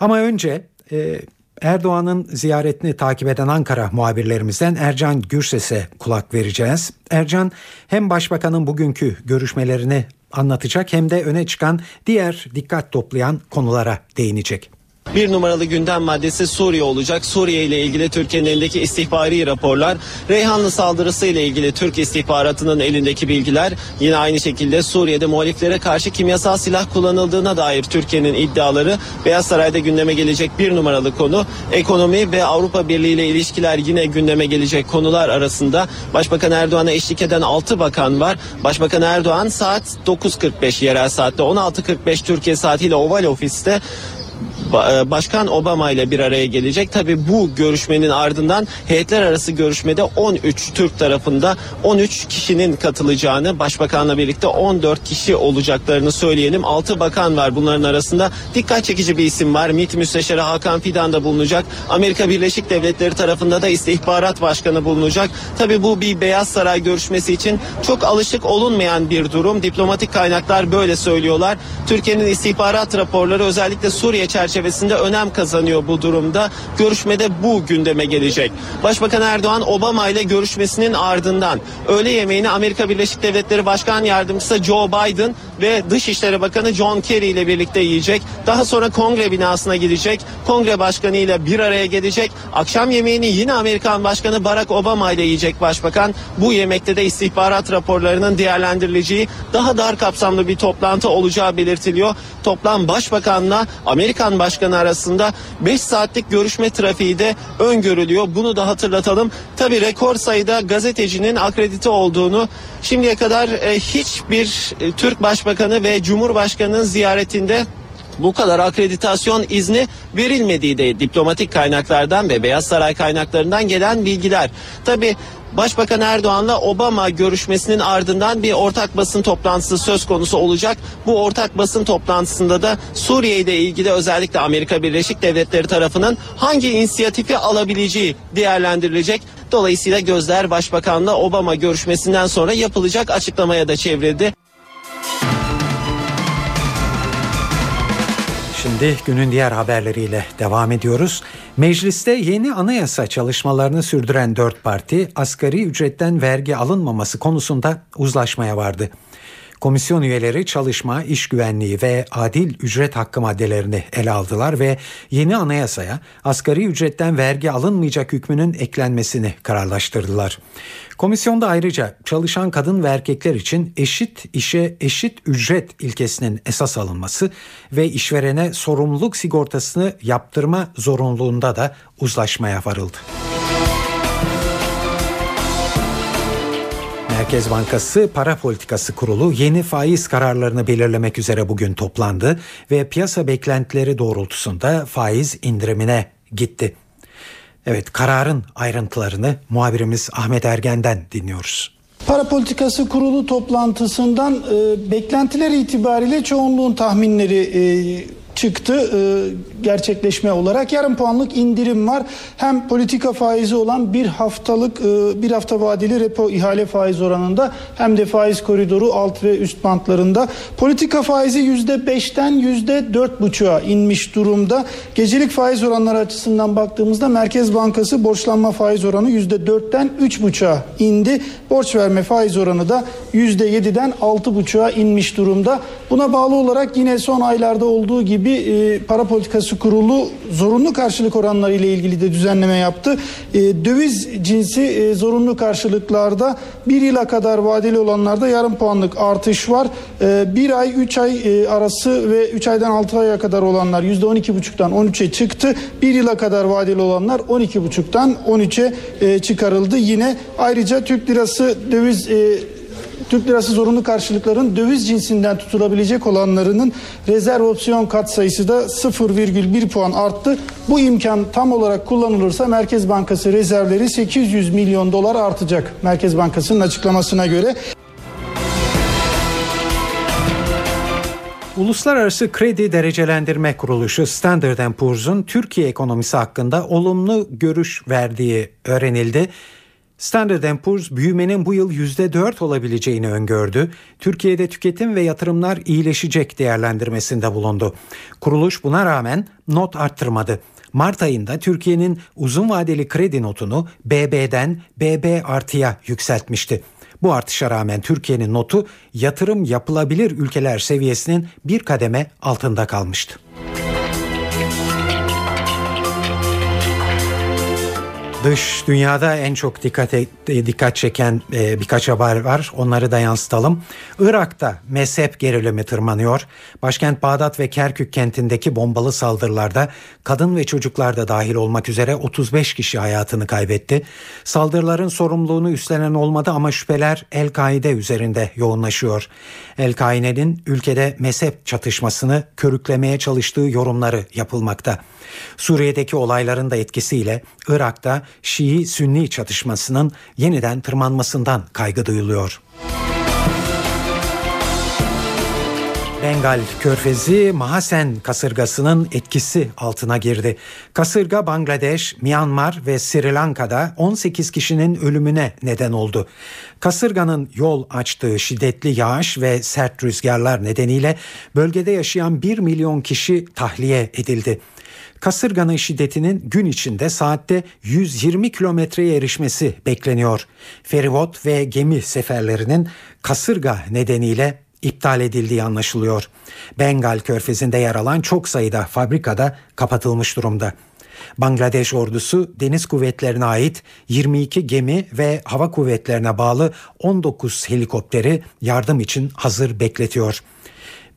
Ama önce e, Erdoğan'ın ziyaretini takip eden Ankara muhabirlerimizden Ercan Gürses'e kulak vereceğiz. Ercan hem başbakanın bugünkü görüşmelerini anlatacak hem de öne çıkan diğer dikkat toplayan konulara değinecek.
Bir numaralı gündem maddesi Suriye olacak. Suriye ile ilgili Türkiye'nin elindeki istihbari raporlar, Reyhanlı saldırısı ile ilgili Türk istihbaratının elindeki bilgiler, yine aynı şekilde Suriye'de muhaliflere karşı kimyasal silah kullanıldığına dair Türkiye'nin iddiaları Beyaz Saray'da gündeme gelecek bir numaralı konu. Ekonomi ve Avrupa Birliği ile ilişkiler yine gündeme gelecek konular arasında. Başbakan Erdoğan'a eşlik eden 6 bakan var. Başbakan Erdoğan saat 9.45 yerel saatte 16.45 Türkiye saatiyle Oval Ofis'te Başkan Obama ile bir araya gelecek. Tabi bu görüşmenin ardından heyetler arası görüşmede 13 Türk tarafında 13 kişinin katılacağını, başbakanla birlikte 14 kişi olacaklarını söyleyelim. 6 bakan var bunların arasında. Dikkat çekici bir isim var. MİT Müsteşarı Hakan Fidan da bulunacak. Amerika Birleşik Devletleri tarafında da istihbarat başkanı bulunacak. Tabi bu bir Beyaz Saray görüşmesi için çok alışık olunmayan bir durum. Diplomatik kaynaklar böyle söylüyorlar. Türkiye'nin istihbarat raporları özellikle Suriye çerçevesinde önem kazanıyor bu durumda. Görüşmede bu gündeme gelecek. Başbakan Erdoğan Obama ile görüşmesinin ardından öğle yemeğini Amerika Birleşik Devletleri Başkan Yardımcısı Joe Biden ve Dışişleri Bakanı John Kerry ile birlikte yiyecek. Daha sonra kongre binasına gidecek. Kongre başkanı ile bir araya gelecek. Akşam yemeğini yine Amerikan Başkanı Barack Obama ile yiyecek başbakan. Bu yemekte de istihbarat raporlarının değerlendirileceği daha dar kapsamlı bir toplantı olacağı belirtiliyor. Toplam başbakanla Amerikan Başkanı arasında 5 saatlik görüşme trafiği de öngörülüyor. Bunu da hatırlatalım. Tabi rekor sayıda gazetecinin akredite olduğunu şimdiye kadar e, hiçbir e, Türk Başbakanı ve Cumhurbaşkanı'nın ziyaretinde bu kadar akreditasyon izni verilmediği de diplomatik kaynaklardan ve Beyaz Saray kaynaklarından gelen bilgiler. Tabi Başbakan Erdoğan'la Obama görüşmesinin ardından bir ortak basın toplantısı söz konusu olacak. Bu ortak basın toplantısında da Suriye ile ilgili özellikle Amerika Birleşik Devletleri tarafının hangi inisiyatifi alabileceği değerlendirilecek. Dolayısıyla gözler Başbakan'la Obama görüşmesinden sonra yapılacak açıklamaya da çevrildi.
Şimdi günün diğer haberleriyle devam ediyoruz. Mecliste yeni anayasa çalışmalarını sürdüren dört parti asgari ücretten vergi alınmaması konusunda uzlaşmaya vardı. Komisyon üyeleri çalışma, iş güvenliği ve adil ücret hakkı maddelerini ele aldılar ve yeni anayasaya asgari ücretten vergi alınmayacak hükmünün eklenmesini kararlaştırdılar. Komisyonda ayrıca çalışan kadın ve erkekler için eşit işe eşit ücret ilkesinin esas alınması ve işverene sorumluluk sigortasını yaptırma zorunluluğunda da uzlaşmaya varıldı. Merkez Bankası Para Politikası Kurulu yeni faiz kararlarını belirlemek üzere bugün toplandı ve piyasa beklentileri doğrultusunda faiz indirimine gitti. Evet kararın ayrıntılarını muhabirimiz Ahmet Ergen'den dinliyoruz.
Para Politikası Kurulu toplantısından e, beklentiler itibariyle çoğunluğun tahminleri e, çıktı e, gerçekleşme olarak. Yarım puanlık indirim var. Hem politika faizi olan bir haftalık e, bir hafta vadeli repo ihale faiz oranında hem de faiz koridoru alt ve üst bantlarında. Politika faizi yüzde beşten yüzde dört buçuğa inmiş durumda. Gecelik faiz oranları açısından baktığımızda Merkez Bankası borçlanma faiz oranı yüzde dörtten üç buçuğa indi. Borç verme faiz oranı da yüzde yediden altı buçuğa inmiş durumda. Buna bağlı olarak yine son aylarda olduğu gibi e, para politikası kurulu zorunlu karşılık oranları ile ilgili de düzenleme yaptı. E, döviz cinsi e, zorunlu karşılıklarda bir yıla kadar vadeli olanlarda yarım puanlık artış var. E, bir ay, üç ay e, arası ve üç aydan altı aya kadar olanlar yüzde on iki buçuktan on üçe çıktı. Bir yıla kadar vadeli olanlar on iki buçuktan on üçe e, çıkarıldı. Yine ayrıca Türk lirası döviz e, Türk lirası zorunlu karşılıkların döviz cinsinden tutulabilecek olanlarının rezerv opsiyon kat sayısı da 0,1 puan arttı. Bu imkan tam olarak kullanılırsa Merkez Bankası rezervleri 800 milyon dolar artacak. Merkez Bankası'nın açıklamasına göre.
Uluslararası Kredi Derecelendirme Kuruluşu Standard Poor's'un Türkiye ekonomisi hakkında olumlu görüş verdiği öğrenildi. Standard Poor's büyümenin bu yıl %4 olabileceğini öngördü. Türkiye'de tüketim ve yatırımlar iyileşecek değerlendirmesinde bulundu. Kuruluş buna rağmen not arttırmadı. Mart ayında Türkiye'nin uzun vadeli kredi notunu BB'den BB artıya yükseltmişti. Bu artışa rağmen Türkiye'nin notu yatırım yapılabilir ülkeler seviyesinin bir kademe altında kalmıştı. Dış dünyada en çok dikkat dikkat çeken e, birkaç haber var. Onları da yansıtalım. Irak'ta mezhep gerilimi tırmanıyor. Başkent Bağdat ve Kerkük kentindeki bombalı saldırılarda kadın ve çocuklar da dahil olmak üzere 35 kişi hayatını kaybetti. Saldırıların sorumluluğunu üstlenen olmadı ama şüpheler El-Kaide üzerinde yoğunlaşıyor. El-Kaide'nin ülkede mezhep çatışmasını körüklemeye çalıştığı yorumları yapılmakta. Suriye'deki olayların da etkisiyle Irak'ta Şii-Sünni çatışmasının yeniden tırmanmasından kaygı duyuluyor. Bengal körfezi Mahasen kasırgasının etkisi altına girdi. Kasırga Bangladeş, Myanmar ve Sri Lanka'da 18 kişinin ölümüne neden oldu. Kasırganın yol açtığı şiddetli yağış ve sert rüzgarlar nedeniyle bölgede yaşayan 1 milyon kişi tahliye edildi. Kasırganın şiddetinin gün içinde saatte 120 kilometreye erişmesi bekleniyor. Feribot ve gemi seferlerinin kasırga nedeniyle iptal edildiği anlaşılıyor. Bengal körfezinde yer alan çok sayıda fabrikada kapatılmış durumda. Bangladeş ordusu deniz kuvvetlerine ait 22 gemi ve hava kuvvetlerine bağlı 19 helikopteri yardım için hazır bekletiyor.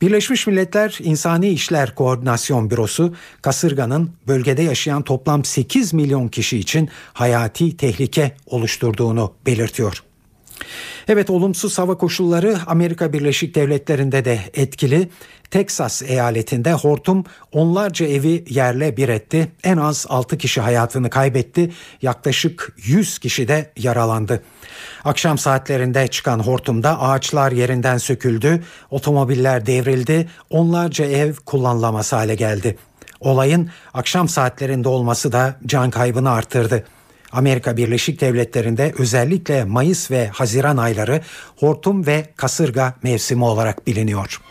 Birleşmiş Milletler İnsani İşler Koordinasyon Bürosu kasırganın bölgede yaşayan toplam 8 milyon kişi için hayati tehlike oluşturduğunu belirtiyor. Evet olumsuz hava koşulları Amerika Birleşik Devletleri'nde de etkili. Teksas eyaletinde hortum onlarca evi yerle bir etti. En az 6 kişi hayatını kaybetti. Yaklaşık 100 kişi de yaralandı. Akşam saatlerinde çıkan hortumda ağaçlar yerinden söküldü, otomobiller devrildi, onlarca ev kullanılamaz hale geldi. Olayın akşam saatlerinde olması da can kaybını arttırdı. Amerika Birleşik Devletleri'nde özellikle Mayıs ve Haziran ayları hortum ve kasırga mevsimi olarak biliniyor.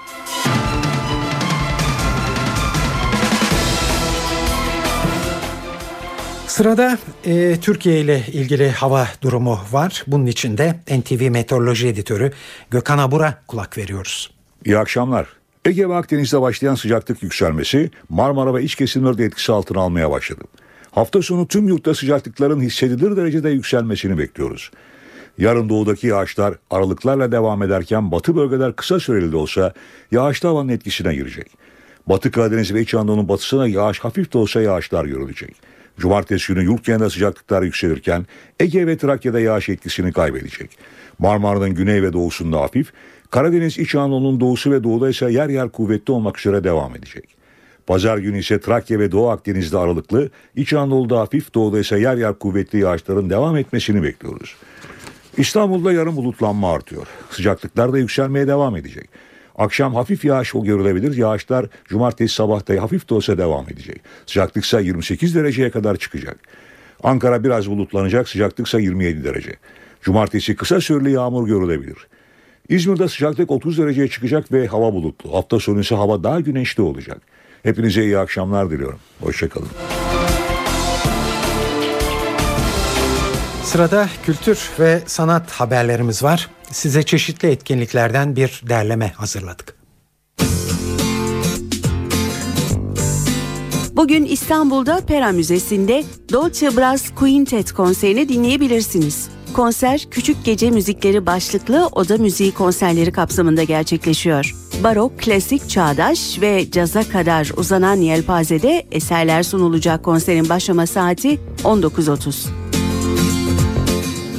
Sırada e, Türkiye ile ilgili hava durumu var. Bunun için de NTV Meteoroloji Editörü Gökhan Abur'a kulak veriyoruz.
İyi akşamlar. Ege ve Akdeniz'de başlayan sıcaklık yükselmesi Marmara ve iç kesimleri de etkisi altına almaya başladı. Hafta sonu tüm yurtta sıcaklıkların hissedilir derecede yükselmesini bekliyoruz. Yarın doğudaki yağışlar aralıklarla devam ederken batı bölgeler kısa süreli de olsa yağışlı havanın etkisine girecek. Batı Karadeniz ve İç Anadolu'nun batısına yağış hafif de olsa yağışlar görülecek. Cumartesi günü yurt genelinde sıcaklıklar yükselirken Ege ve Trakya'da yağış etkisini kaybedecek. Marmara'nın güney ve doğusunda hafif, Karadeniz İç Anadolu'nun doğusu ve doğuda ise yer yer kuvvetli olmak üzere devam edecek. Pazar günü ise Trakya ve Doğu Akdeniz'de aralıklı, İç Anadolu'da hafif, doğuda ise yer yer kuvvetli yağışların devam etmesini bekliyoruz. İstanbul'da yarın bulutlanma artıyor. Sıcaklıklar da yükselmeye devam edecek. Akşam hafif yağış görülebilir. Yağışlar cumartesi sabahta hafif de olsa devam edecek. Sıcaklık ise 28 dereceye kadar çıkacak. Ankara biraz bulutlanacak. Sıcaklık ise 27 derece. Cumartesi kısa süreli yağmur görülebilir. İzmir'de sıcaklık 30 dereceye çıkacak ve hava bulutlu. Hafta sonu ise hava daha güneşli olacak. Hepinize iyi akşamlar diliyorum. Hoşçakalın.
Sırada kültür ve sanat haberlerimiz var. Size çeşitli etkinliklerden bir derleme hazırladık.
Bugün İstanbul'da Pera Müzesi'nde Dolce Brass Quintet konserini dinleyebilirsiniz. Konser Küçük Gece Müzikleri başlıklı oda müziği konserleri kapsamında gerçekleşiyor. Barok, klasik, çağdaş ve caza kadar uzanan yelpazede eserler sunulacak konserin başlama saati 19.30.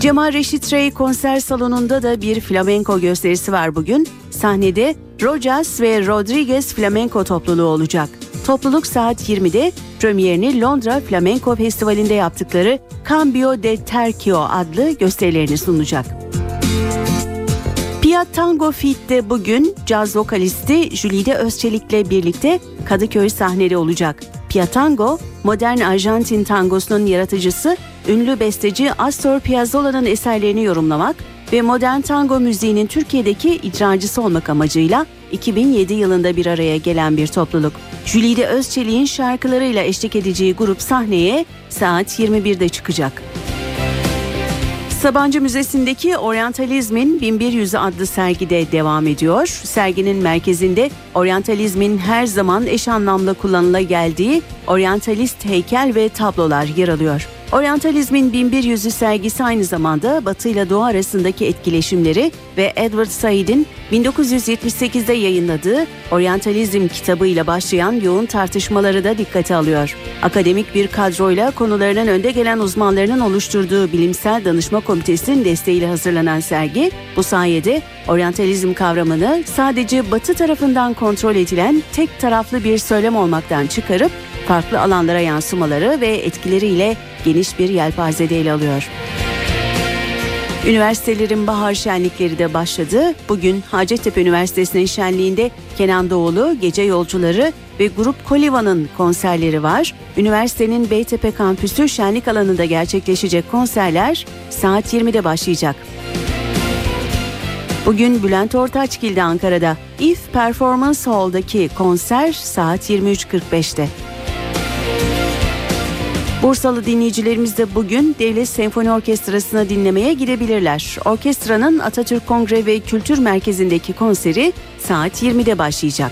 Cemal Reşit Rey konser salonunda da bir flamenko gösterisi var bugün. Sahnede Rojas ve Rodriguez flamenko topluluğu olacak. Topluluk saat 20'de premierini Londra Flamenco Festivali'nde yaptıkları Cambio de Tercio adlı gösterilerini sunacak. Piat Tango Fit'te bugün caz vokalisti Jülide Özçelik'le birlikte Kadıköy sahnede olacak. Piatango, modern Arjantin tangosunun yaratıcısı, ünlü besteci Astor Piazzolla'nın eserlerini yorumlamak ve modern tango müziğinin Türkiye'deki icracısı olmak amacıyla 2007 yılında bir araya gelen bir topluluk. Jülide Özçelik'in şarkılarıyla eşlik edeceği grup sahneye saat 21'de çıkacak. Sabancı Müzesi'ndeki Oryantalizmin 1100'ü adlı sergide devam ediyor. Serginin merkezinde oryantalizmin her zaman eş anlamda kullanıla geldiği oryantalist heykel ve tablolar yer alıyor. Oryantalizmin 1100'ü sergisi aynı zamanda Batı ile Doğu arasındaki etkileşimleri ve Edward Said'in 1978'de yayınladığı Oryantalizm kitabıyla başlayan yoğun tartışmaları da dikkate alıyor. Akademik bir kadroyla konularının önde gelen uzmanlarının oluşturduğu bilimsel danışma komitesinin desteğiyle hazırlanan sergi, bu sayede oryantalizm kavramını sadece Batı tarafından kontrol edilen tek taraflı bir söylem olmaktan çıkarıp farklı alanlara yansımaları ve etkileriyle geniş bir yelpazede ele alıyor. Üniversitelerin bahar şenlikleri de başladı. Bugün Hacettepe Üniversitesi'nin şenliğinde Kenan Doğulu, Gece Yolcuları ve Grup Koliva'nın konserleri var. Üniversitenin Beytepe kampüsü şenlik alanında gerçekleşecek konserler saat 20'de başlayacak. Bugün Bülent Ortaçgil'de Ankara'da If Performance Hall'daki konser saat 23.45'te. Bursalı dinleyicilerimiz de bugün Devlet Senfoni Orkestrası'na dinlemeye gidebilirler. Orkestranın Atatürk Kongre ve Kültür Merkezi'ndeki konseri saat 20'de başlayacak.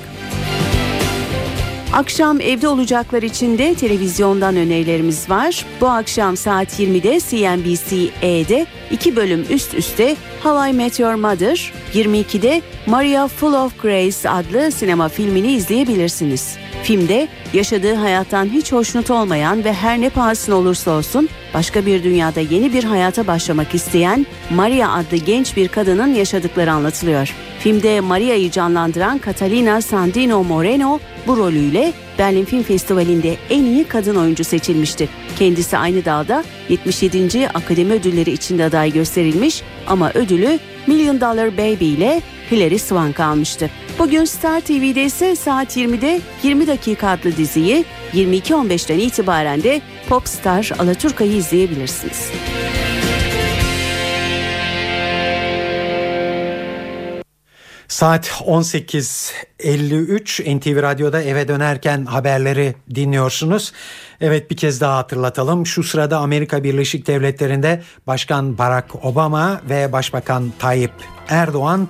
Akşam evde olacaklar için de televizyondan önerilerimiz var. Bu akşam saat 20'de CNBC-E'de iki bölüm üst üste How I Met Your Mother, 22'de Maria Full of Grace adlı sinema filmini izleyebilirsiniz. Filmde yaşadığı hayattan hiç hoşnut olmayan ve her ne pahasına olursa olsun başka bir dünyada yeni bir hayata başlamak isteyen Maria adlı genç bir kadının yaşadıkları anlatılıyor. Filmde Maria'yı canlandıran Catalina Sandino Moreno bu rolüyle Berlin Film Festivali'nde en iyi kadın oyuncu seçilmişti. Kendisi aynı dalda 77. Akademi Ödülleri içinde aday gösterilmiş ama ödülü Million Dollar Baby ile Hilary Swank almıştı. Bugün Star TV'de ise saat 20'de 20 dakika adlı diziyi 22.15'ten itibaren de Popstar Alaturka'yı izleyebilirsiniz.
Saat 18.53 NTV Radyo'da eve dönerken haberleri dinliyorsunuz. Evet bir kez daha hatırlatalım. Şu sırada Amerika Birleşik Devletleri'nde Başkan Barack Obama ve Başbakan Tayyip Erdoğan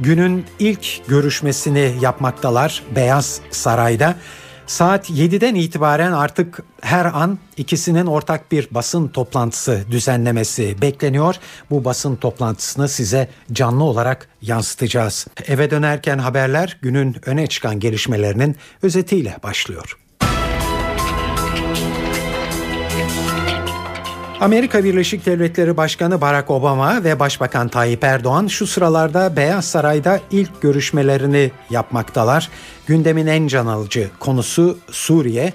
günün ilk görüşmesini yapmaktalar Beyaz Saray'da. Saat 7'den itibaren artık her an ikisinin ortak bir basın toplantısı düzenlemesi bekleniyor. Bu basın toplantısını size canlı olarak yansıtacağız. Eve dönerken haberler günün öne çıkan gelişmelerinin özetiyle başlıyor. Amerika Birleşik Devletleri Başkanı Barack Obama ve Başbakan Tayyip Erdoğan şu sıralarda Beyaz Saray'da ilk görüşmelerini yapmaktalar. Gündemin en can alıcı konusu Suriye.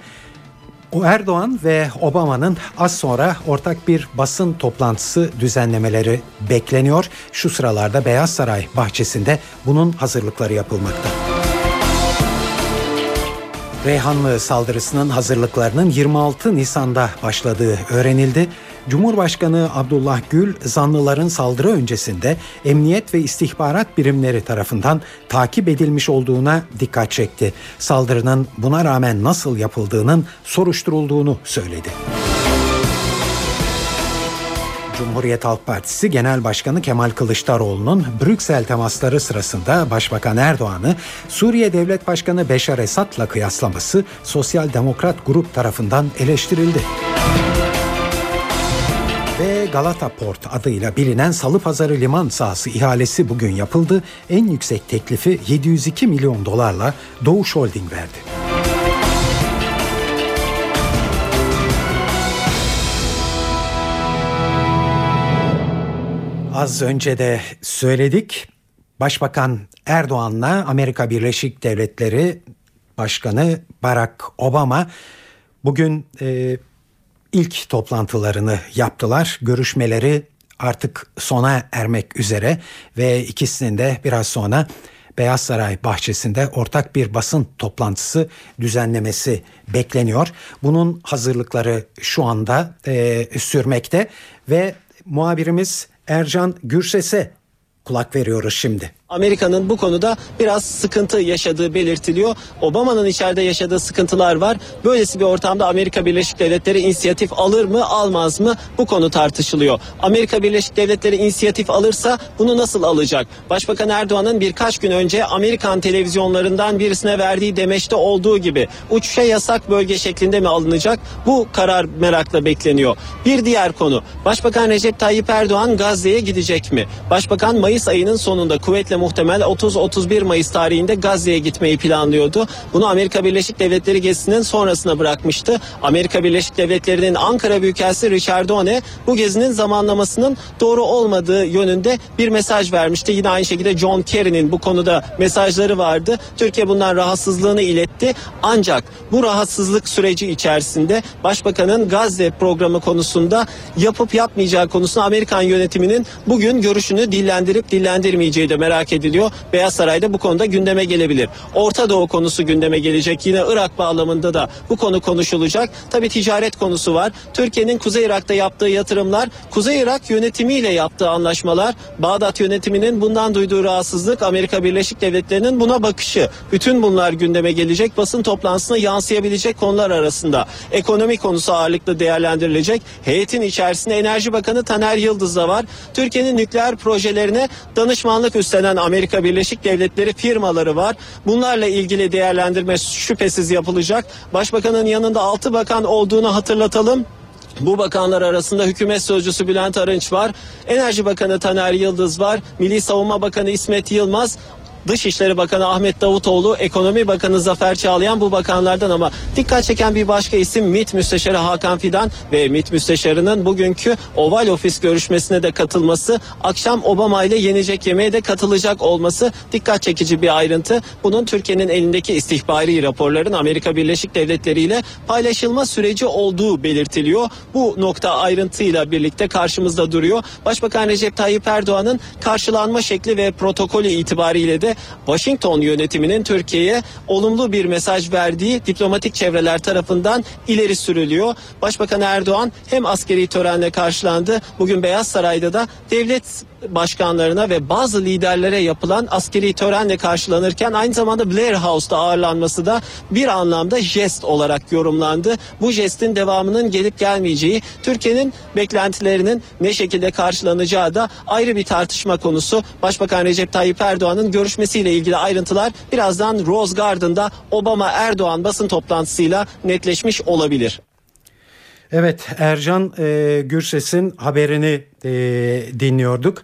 O Erdoğan ve Obama'nın az sonra ortak bir basın toplantısı düzenlemeleri bekleniyor. Şu sıralarda Beyaz Saray bahçesinde bunun hazırlıkları yapılmakta. Reyhanlı saldırısının hazırlıklarının 26 Nisan'da başladığı öğrenildi. Cumhurbaşkanı Abdullah Gül zanlıların saldırı öncesinde emniyet ve istihbarat birimleri tarafından takip edilmiş olduğuna dikkat çekti. Saldırının buna rağmen nasıl yapıldığının soruşturulduğunu söyledi. Cumhuriyet Halk Partisi Genel Başkanı Kemal Kılıçdaroğlu'nun Brüksel temasları sırasında Başbakan Erdoğan'ı Suriye Devlet Başkanı Beşar Esad'la kıyaslaması Sosyal Demokrat Grup tarafından eleştirildi ve Galata Port adıyla bilinen Salı Pazarı liman sahası ihalesi bugün yapıldı. En yüksek teklifi 702 milyon dolarla Doğuş Holding verdi. Az önce de söyledik. Başbakan Erdoğan'la Amerika Birleşik Devletleri Başkanı Barack Obama bugün e, ilk toplantılarını yaptılar. Görüşmeleri artık sona ermek üzere ve ikisinin de biraz sonra Beyaz Saray bahçesinde ortak bir basın toplantısı düzenlemesi bekleniyor. Bunun hazırlıkları şu anda e, sürmekte ve muhabirimiz Ercan Gürses'e kulak veriyoruz şimdi.
Amerika'nın bu konuda biraz sıkıntı yaşadığı belirtiliyor. Obama'nın içeride yaşadığı sıkıntılar var. Böylesi bir ortamda Amerika Birleşik Devletleri inisiyatif alır mı almaz mı bu konu tartışılıyor. Amerika Birleşik Devletleri inisiyatif alırsa bunu nasıl alacak? Başbakan Erdoğan'ın birkaç gün önce Amerikan televizyonlarından birisine verdiği demeçte olduğu gibi uçuşa yasak bölge şeklinde mi alınacak? Bu karar merakla bekleniyor. Bir diğer konu Başbakan Recep Tayyip Erdoğan Gazze'ye gidecek mi? Başbakan Mayıs ayının sonunda kuvvetle muhtemel 30-31 Mayıs tarihinde Gazze'ye gitmeyi planlıyordu. Bunu Amerika Birleşik Devletleri gezisinin sonrasına bırakmıştı. Amerika Birleşik Devletleri'nin Ankara Büyükelçisi Richard One bu gezinin zamanlamasının doğru olmadığı yönünde bir mesaj vermişti. Yine aynı şekilde John Kerry'nin bu konuda mesajları vardı. Türkiye bundan rahatsızlığını iletti. Ancak bu rahatsızlık süreci içerisinde Başbakanın Gazze programı konusunda yapıp yapmayacağı konusunda Amerikan yönetiminin bugün görüşünü dillendirip dillendirmeyeceği de merak ediliyor. Beyaz Saray'da bu konuda gündeme gelebilir. Orta Doğu konusu gündeme gelecek. Yine Irak bağlamında da bu konu konuşulacak. Tabii ticaret konusu var. Türkiye'nin Kuzey Irak'ta yaptığı yatırımlar, Kuzey Irak yönetimiyle yaptığı anlaşmalar, Bağdat yönetiminin bundan duyduğu rahatsızlık, Amerika Birleşik Devletleri'nin buna bakışı. Bütün bunlar gündeme gelecek. Basın toplantısına yansıyabilecek konular arasında. Ekonomi konusu ağırlıklı değerlendirilecek. Heyetin içerisinde Enerji Bakanı Taner Yıldız da var. Türkiye'nin nükleer projelerine danışmanlık üstlenen Amerika Birleşik Devletleri firmaları var. Bunlarla ilgili değerlendirme şüphesiz yapılacak. Başbakanın yanında 6 bakan olduğunu hatırlatalım. Bu bakanlar arasında hükümet sözcüsü Bülent Arınç var. Enerji Bakanı Taner Yıldız var. Milli Savunma Bakanı İsmet Yılmaz. Dışişleri Bakanı Ahmet Davutoğlu, Ekonomi Bakanı Zafer Çağlayan bu bakanlardan ama dikkat çeken bir başka isim MİT Müsteşarı Hakan Fidan ve MİT Müsteşarı'nın bugünkü Oval Ofis görüşmesine de katılması, akşam Obama ile yenecek yemeğe de katılacak olması dikkat çekici bir ayrıntı. Bunun Türkiye'nin elindeki istihbari raporların Amerika Birleşik Devletleri ile paylaşılma süreci olduğu belirtiliyor. Bu nokta ayrıntıyla birlikte karşımızda duruyor. Başbakan Recep Tayyip Erdoğan'ın karşılanma şekli ve protokolü itibariyle de Washington yönetiminin Türkiye'ye olumlu bir mesaj verdiği diplomatik çevreler tarafından ileri sürülüyor. Başbakan Erdoğan hem askeri törenle karşılandı. Bugün Beyaz Saray'da da devlet başkanlarına ve bazı liderlere yapılan askeri törenle karşılanırken aynı zamanda Blair House'da ağırlanması da bir anlamda jest olarak yorumlandı. Bu jestin devamının gelip gelmeyeceği, Türkiye'nin beklentilerinin ne şekilde karşılanacağı da ayrı bir tartışma konusu. Başbakan Recep Tayyip Erdoğan'ın görüşmesiyle ilgili ayrıntılar birazdan Rose Garden'da Obama Erdoğan basın toplantısıyla netleşmiş olabilir.
Evet Ercan e, Gürses'in haberini e, dinliyorduk.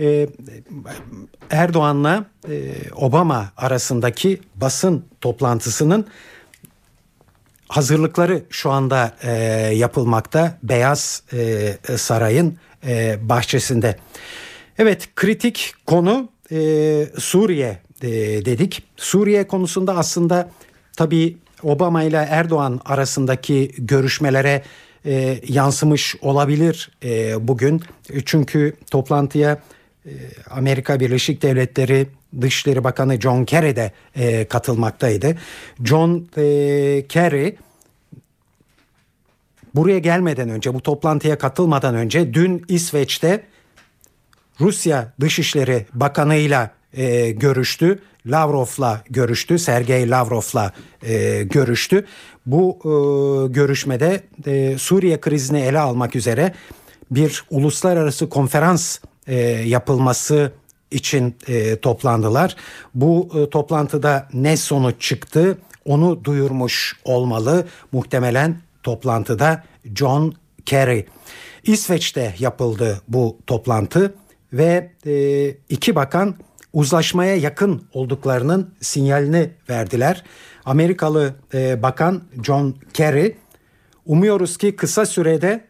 E, Erdoğan'la e, Obama arasındaki basın toplantısının hazırlıkları şu anda e, yapılmakta Beyaz e, Saray'ın e, bahçesinde. Evet kritik konu e, Suriye e, dedik. Suriye konusunda aslında tabii Obama ile Erdoğan arasındaki görüşmelere e, yansımış olabilir e, bugün. Çünkü toplantıya e, Amerika Birleşik Devletleri Dışişleri Bakanı John Kerry de e, katılmaktaydı. John e, Kerry buraya gelmeden önce bu toplantıya katılmadan önce dün İsveç'te Rusya Dışişleri Bakanı'yla e, görüştü. Lavrov'la görüştü. Sergey Lavrov'la e, görüştü. Bu e, görüşmede e, Suriye krizini ele almak üzere bir uluslararası konferans e, yapılması için e, toplandılar. Bu e, toplantıda ne sonuç çıktı onu duyurmuş olmalı. Muhtemelen toplantıda John Kerry. İsveç'te yapıldı bu toplantı ve e, iki bakan uzlaşmaya yakın olduklarının sinyalini verdiler. Amerikalı e, bakan John Kerry umuyoruz ki kısa sürede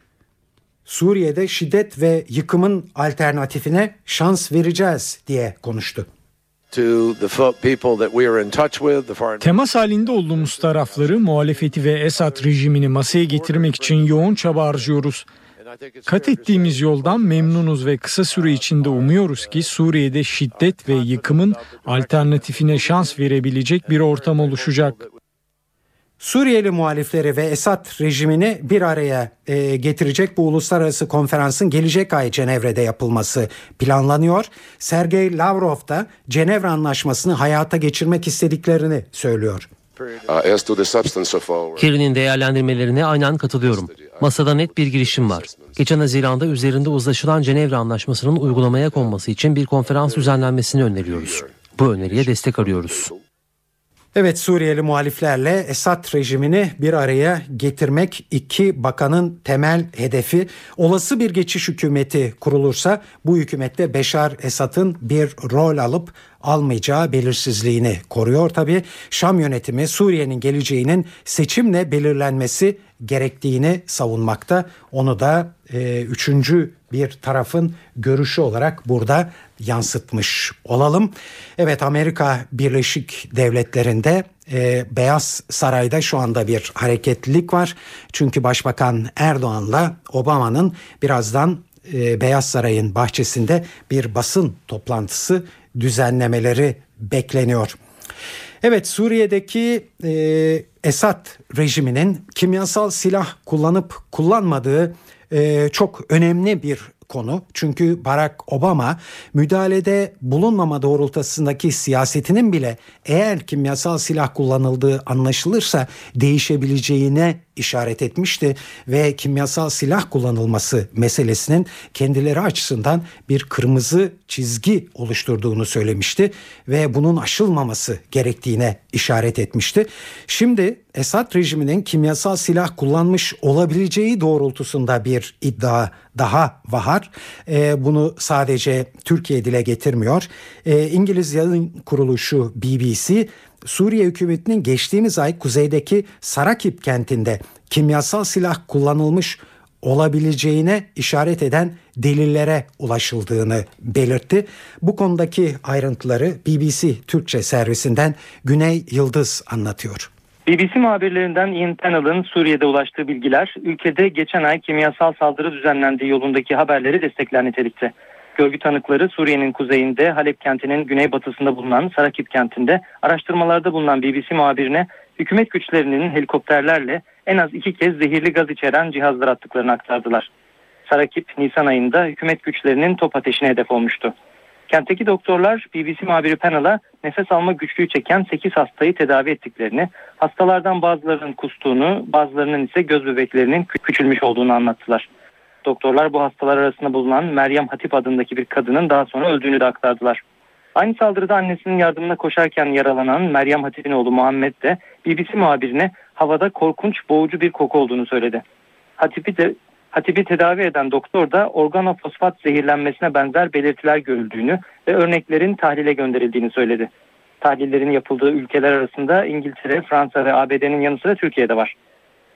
Suriye'de şiddet ve yıkımın alternatifine şans vereceğiz diye konuştu.
Temas halinde olduğumuz tarafları muhalefeti ve Esad rejimini masaya getirmek için yoğun çaba harcıyoruz. Kat ettiğimiz yoldan memnunuz ve kısa süre içinde umuyoruz ki Suriye'de şiddet ve yıkımın alternatifine şans verebilecek bir ortam oluşacak.
Suriyeli muhalifleri ve Esad rejimini bir araya e, getirecek bu uluslararası konferansın gelecek ay Cenevre'de yapılması planlanıyor. Sergey Lavrov da Cenevre Anlaşması'nı hayata geçirmek istediklerini söylüyor.
Kerry'nin değerlendirmelerine aynen katılıyorum. Masada net bir girişim var. Geçen Haziran'da üzerinde uzlaşılan Cenevre Anlaşması'nın uygulamaya konması için bir konferans düzenlenmesini öneriyoruz. Bu öneriye destek arıyoruz.
Evet Suriyeli muhaliflerle Esad rejimini bir araya getirmek iki bakanın temel hedefi. Olası bir geçiş hükümeti kurulursa bu hükümette Beşar Esad'ın bir rol alıp almayacağı belirsizliğini koruyor. Tabi Şam yönetimi Suriye'nin geleceğinin seçimle belirlenmesi gerektiğini savunmakta. Onu da e, üçüncü bir tarafın görüşü olarak burada yansıtmış olalım. Evet Amerika Birleşik Devletleri'nde e, Beyaz Saray'da şu anda bir hareketlilik var. Çünkü Başbakan Erdoğan'la Obama'nın birazdan e, Beyaz Saray'ın bahçesinde bir basın toplantısı düzenlemeleri bekleniyor. Evet Suriye'deki e, Esad rejiminin kimyasal silah kullanıp kullanmadığı e, çok önemli bir konu. Çünkü Barack Obama müdahalede bulunmama doğrultusundaki siyasetinin bile eğer kimyasal silah kullanıldığı anlaşılırsa değişebileceğine işaret etmişti ve kimyasal silah kullanılması meselesinin kendileri açısından bir kırmızı çizgi oluşturduğunu söylemişti ve bunun aşılmaması gerektiğine işaret etmişti. Şimdi Esad rejiminin kimyasal silah kullanmış olabileceği doğrultusunda bir iddia daha var. E, bunu sadece Türkiye dile getirmiyor. E, İngiliz yayın kuruluşu BBC Suriye hükümetinin geçtiğimiz ay kuzeydeki Sarakip kentinde kimyasal silah kullanılmış olabileceğine işaret eden delillere ulaşıldığını belirtti. Bu konudaki ayrıntıları BBC Türkçe servisinden Güney Yıldız anlatıyor.
BBC muhabirlerinden Ian Pennell'ın Suriye'de ulaştığı bilgiler ülkede geçen ay kimyasal saldırı düzenlendiği yolundaki haberleri destekler nitelikte. Görgü tanıkları Suriye'nin kuzeyinde Halep kentinin güneybatısında bulunan Sarakip kentinde araştırmalarda bulunan BBC muhabirine hükümet güçlerinin helikopterlerle en az iki kez zehirli gaz içeren cihazlar attıklarını aktardılar. Sarakip Nisan ayında hükümet güçlerinin top ateşine hedef olmuştu. Kentteki doktorlar BBC muhabiri Panel'a nefes alma güçlüğü çeken 8 hastayı tedavi ettiklerini, hastalardan bazılarının kustuğunu, bazılarının ise göz bebeklerinin küçülmüş olduğunu anlattılar. Doktorlar bu hastalar arasında bulunan Meryem Hatip adındaki bir kadının daha sonra öldüğünü de aktardılar. Aynı saldırıda annesinin yardımına koşarken yaralanan Meryem Hatip'in oğlu Muhammed de BBC muhabirine havada korkunç boğucu bir koku olduğunu söyledi. Hatip'i de Hatip'i tedavi eden doktor da organofosfat zehirlenmesine benzer belirtiler görüldüğünü ve örneklerin tahlile gönderildiğini söyledi. Tahlillerin yapıldığı ülkeler arasında İngiltere, Fransa ve ABD'nin yanı sıra Türkiye'de var.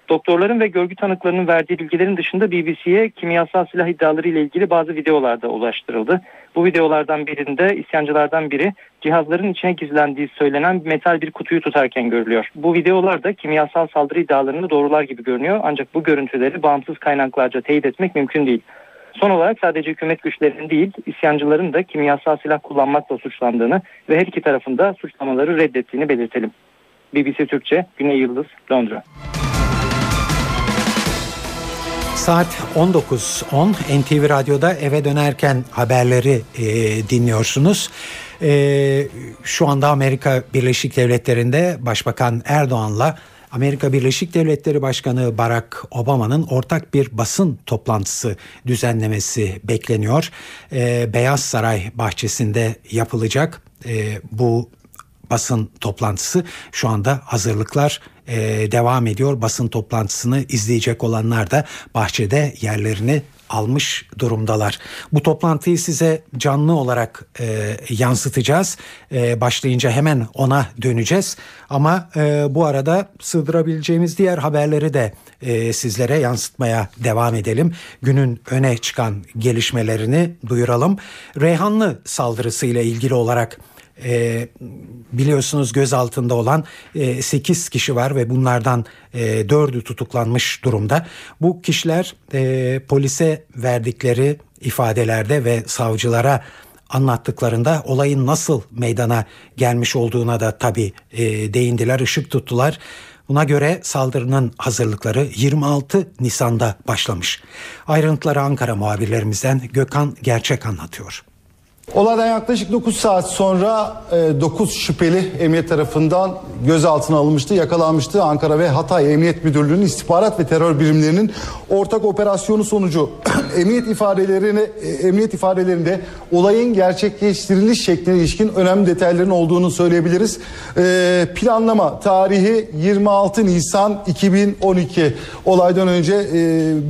Doktorların ve görgü tanıklarının verdiği bilgilerin dışında BBC'ye kimyasal silah iddiaları ile ilgili bazı videolar da ulaştırıldı. Bu videolardan birinde isyancılardan biri cihazların içine gizlendiği söylenen metal bir kutuyu tutarken görülüyor. Bu videolarda kimyasal saldırı iddialarını doğrular gibi görünüyor ancak bu görüntüleri bağımsız kaynaklarca teyit etmek mümkün değil. Son olarak sadece hükümet güçlerinin değil, isyancıların da kimyasal silah kullanmakla suçlandığını ve her iki tarafında suçlamaları reddettiğini belirtelim. BBC Türkçe, Güney Yıldız, Londra.
Saat 19.10 NTV Radyo'da eve dönerken haberleri e, dinliyorsunuz. E, şu anda Amerika Birleşik Devletleri'nde Başbakan Erdoğan'la Amerika Birleşik Devletleri Başkanı Barack Obama'nın ortak bir basın toplantısı düzenlemesi bekleniyor. E, Beyaz Saray bahçesinde yapılacak e, bu basın toplantısı şu anda hazırlıklar e, devam ediyor. Basın toplantısını izleyecek olanlar da bahçede yerlerini almış durumdalar. Bu toplantıyı size canlı olarak e, yansıtacağız. E, başlayınca hemen ona döneceğiz. Ama e, bu arada sığdırabileceğimiz diğer haberleri de e, sizlere yansıtmaya devam edelim. Günün öne çıkan gelişmelerini duyuralım. Reyhanlı saldırısı ile ilgili olarak e, biliyorsunuz gözaltında olan e, 8 kişi var ve bunlardan e, 4'ü tutuklanmış durumda. Bu kişiler e, polise verdikleri ifadelerde ve savcılara anlattıklarında olayın nasıl meydana gelmiş olduğuna da tabii e, değindiler, ışık tuttular. Buna göre saldırının hazırlıkları 26 Nisan'da başlamış. Ayrıntıları Ankara muhabirlerimizden Gökhan Gerçek anlatıyor.
Olaydan yaklaşık 9 saat sonra 9 e, şüpheli emniyet tarafından gözaltına alınmıştı, yakalanmıştı. Ankara ve Hatay Emniyet Müdürlüğü'nün istihbarat ve terör birimlerinin ortak operasyonu sonucu emniyet ifadelerini e, emniyet ifadelerinde olayın gerçekleştiriliş şekline ilişkin önemli detayların olduğunu söyleyebiliriz. E, planlama tarihi 26 Nisan 2012. Olaydan önce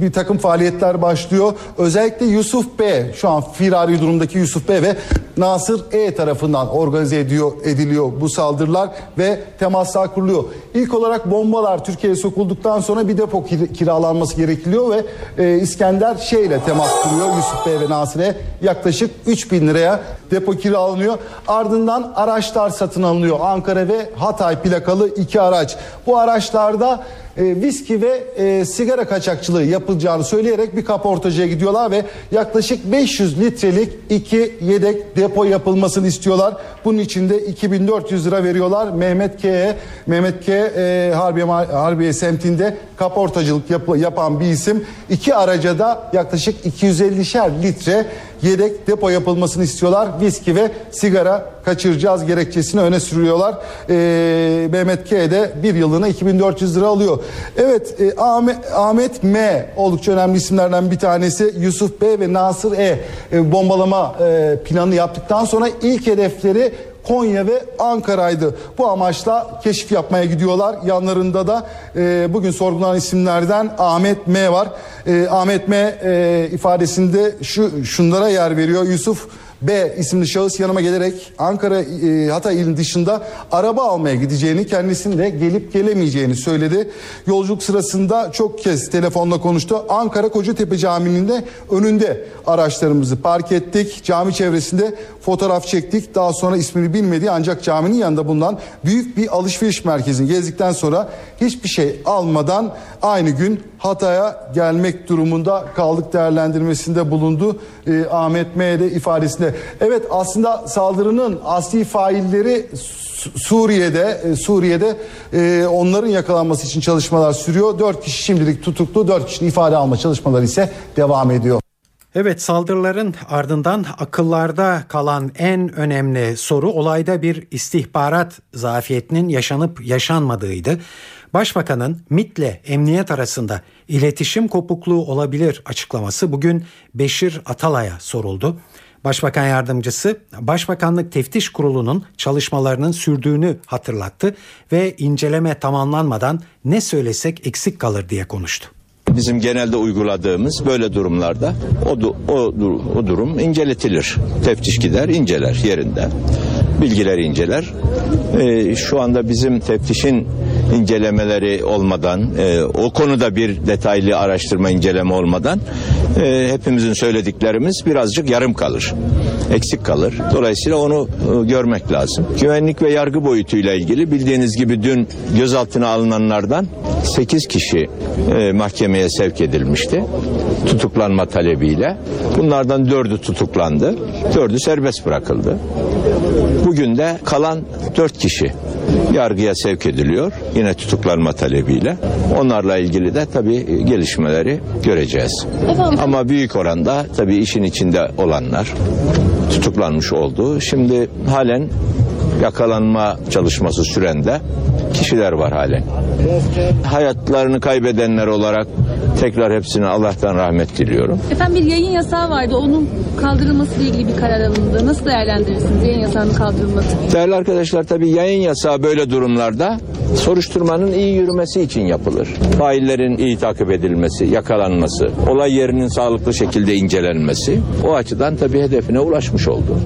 bir takım faaliyetler başlıyor. Özellikle Yusuf B şu an firari durumdaki Yusuf B ve ve Nasır E tarafından organize ediyor, ediliyor bu saldırılar ve temaslar kuruluyor. İlk olarak bombalar Türkiye'ye sokulduktan sonra bir depo kir- kiralanması gerekiliyor ve e, İskender Şey ile temas kuruyor Yusuf Bey ve Nasır'e yaklaşık 3000 liraya depo kiralanıyor. Ardından araçlar satın alınıyor. Ankara ve Hatay plakalı iki araç. Bu araçlarda e, viski ve e, sigara kaçakçılığı yapılacağını söyleyerek bir kaportacıya gidiyorlar ve yaklaşık 500 litrelik iki yedek depo yapılmasını istiyorlar. Bunun için de 2400 lira veriyorlar Mehmet K'ye. Mehmet K e, Harbiye, Harbiye semtinde kaportacılık yap, yapan bir isim. İki araca da yaklaşık 250'şer litre yedek depo yapılmasını istiyorlar. Viski ve sigara kaçıracağız gerekçesini öne sürüyorlar. Ee, Mehmet K de bir yılına 2400 lira alıyor. Evet e, Ahmet, Ahmet M oldukça önemli isimlerden bir tanesi. Yusuf B ve Nasır E, e bombalama e, planı yaptıktan sonra ilk hedefleri Konya ve Ankara'ydı. Bu amaçla keşif yapmaya gidiyorlar. Yanlarında da e, bugün sorgulanan isimlerden Ahmet M var. E, Ahmet M e, ifadesinde şu şunlara yer veriyor. Yusuf B isimli şahıs yanıma gelerek Ankara e, Hatay ilin dışında araba almaya gideceğini kendisinin de gelip gelemeyeceğini söyledi. Yolculuk sırasında çok kez telefonla konuştu. Ankara Kocatepe Camii'nin de önünde araçlarımızı park ettik. Cami çevresinde fotoğraf çektik. Daha sonra ismini bilmediği ancak caminin yanında bulunan büyük bir alışveriş merkezini gezdikten sonra hiçbir şey almadan aynı gün Hatay'a gelmek durumunda kaldık değerlendirmesinde bulundu e, Ahmet M. de ifadesinde. Evet aslında saldırının asli failleri Suriye'de e, Suriye'de e, onların yakalanması için çalışmalar sürüyor. Dört kişi şimdilik tutuklu, dört kişinin ifade alma çalışmaları ise devam ediyor.
Evet saldırıların ardından akıllarda kalan en önemli soru olayda bir istihbarat zafiyetinin yaşanıp yaşanmadığıydı. Başbakanın MIT'le emniyet arasında iletişim kopukluğu olabilir açıklaması bugün Beşir Atalay'a soruldu. Başbakan yardımcısı Başbakanlık Teftiş Kurulu'nun çalışmalarının sürdüğünü hatırlattı ve inceleme tamamlanmadan ne söylesek eksik kalır diye konuştu.
Bizim genelde uyguladığımız böyle durumlarda o, o, o durum inceletilir. Teftiş gider, inceler yerinde. Bilgileri inceler. Ee, şu anda bizim teftişin incelemeleri olmadan, e, o konuda bir detaylı araştırma inceleme olmadan e, hepimizin söylediklerimiz birazcık yarım kalır. Eksik kalır. Dolayısıyla onu e, görmek lazım. Güvenlik ve yargı boyutuyla ilgili bildiğiniz gibi dün gözaltına alınanlardan 8 kişi e, mahkemeye sevk edilmişti. Tutuklanma talebiyle. Bunlardan 4'ü tutuklandı. 4'ü serbest bırakıldı. Bugün de kalan 4 kişi yargıya sevk ediliyor. Yine tutuklanma talebiyle. Onlarla ilgili de tabii gelişmeleri göreceğiz.
Efendim?
Ama büyük oranda tabii işin içinde olanlar tutuklanmış oldu. Şimdi halen yakalanma çalışması sürende kişiler var halen. Hayatlarını kaybedenler olarak tekrar hepsine Allah'tan rahmet diliyorum.
Efendim bir yayın yasağı vardı. Onun kaldırılması ile ilgili bir karar alındı. Nasıl değerlendirirsiniz yayın yasağının kaldırılması?
Değerli arkadaşlar tabii yayın yasağı böyle durumlarda soruşturmanın iyi yürümesi için yapılır. Faillerin iyi takip edilmesi, yakalanması, olay yerinin sağlıklı şekilde incelenmesi o açıdan tabii hedefine ulaşmış oldu.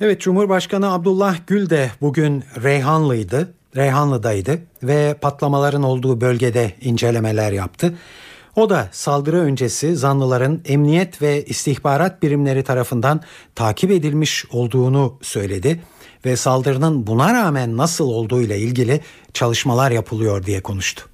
Evet Cumhurbaşkanı Abdullah Gül de bugün Reyhanlı'ydı. Reyhanlı'daydı ve patlamaların olduğu bölgede incelemeler yaptı. O da saldırı öncesi zanlıların emniyet ve istihbarat birimleri tarafından takip edilmiş olduğunu söyledi ve saldırının buna rağmen nasıl olduğu ile ilgili çalışmalar yapılıyor diye konuştu.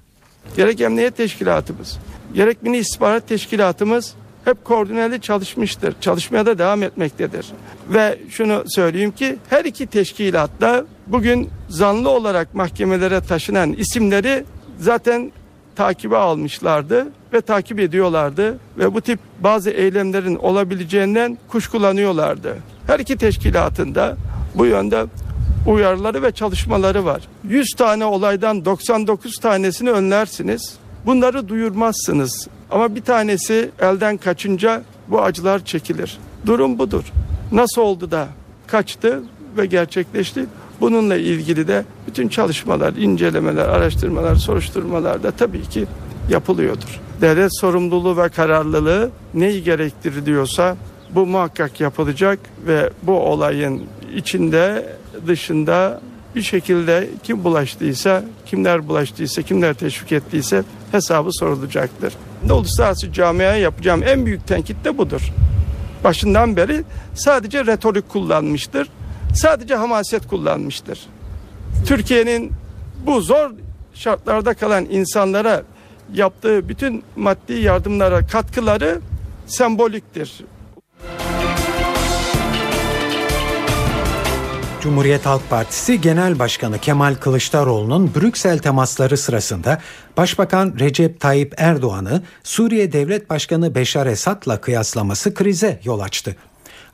Gerek emniyet teşkilatımız, gerek Milli İstihbarat Teşkilatımız hep koordineli çalışmıştır. Çalışmaya da devam etmektedir. Ve şunu söyleyeyim ki her iki teşkilatta bugün zanlı olarak mahkemelere taşınan isimleri zaten takibe almışlardı ve takip ediyorlardı ve bu tip bazı eylemlerin olabileceğinden kuşkulanıyorlardı. Her iki teşkilatında bu yönde uyarıları ve çalışmaları var. 100 tane olaydan 99 tanesini önlersiniz. Bunları duyurmazsınız. Ama bir tanesi elden kaçınca bu acılar çekilir. Durum budur. Nasıl oldu da kaçtı ve gerçekleşti? Bununla ilgili de bütün çalışmalar, incelemeler, araştırmalar, soruşturmalar da tabii ki yapılıyordur. Devlet sorumluluğu ve kararlılığı neyi gerektiriyorsa bu muhakkak yapılacak ve bu olayın içinde dışında bir şekilde kim bulaştıysa, kimler bulaştıysa, kimler teşvik ettiyse hesabı sorulacaktır. Uluslararası camiaya yapacağım en büyük tenkit de budur. Başından beri sadece retorik kullanmıştır. Sadece hamaset kullanmıştır. Türkiye'nin bu zor şartlarda kalan insanlara yaptığı bütün maddi yardımlara katkıları semboliktir.
Cumhuriyet Halk Partisi Genel Başkanı Kemal Kılıçdaroğlu'nun Brüksel temasları sırasında Başbakan Recep Tayyip Erdoğan'ı Suriye Devlet Başkanı Beşar Esad'la kıyaslaması krize yol açtı.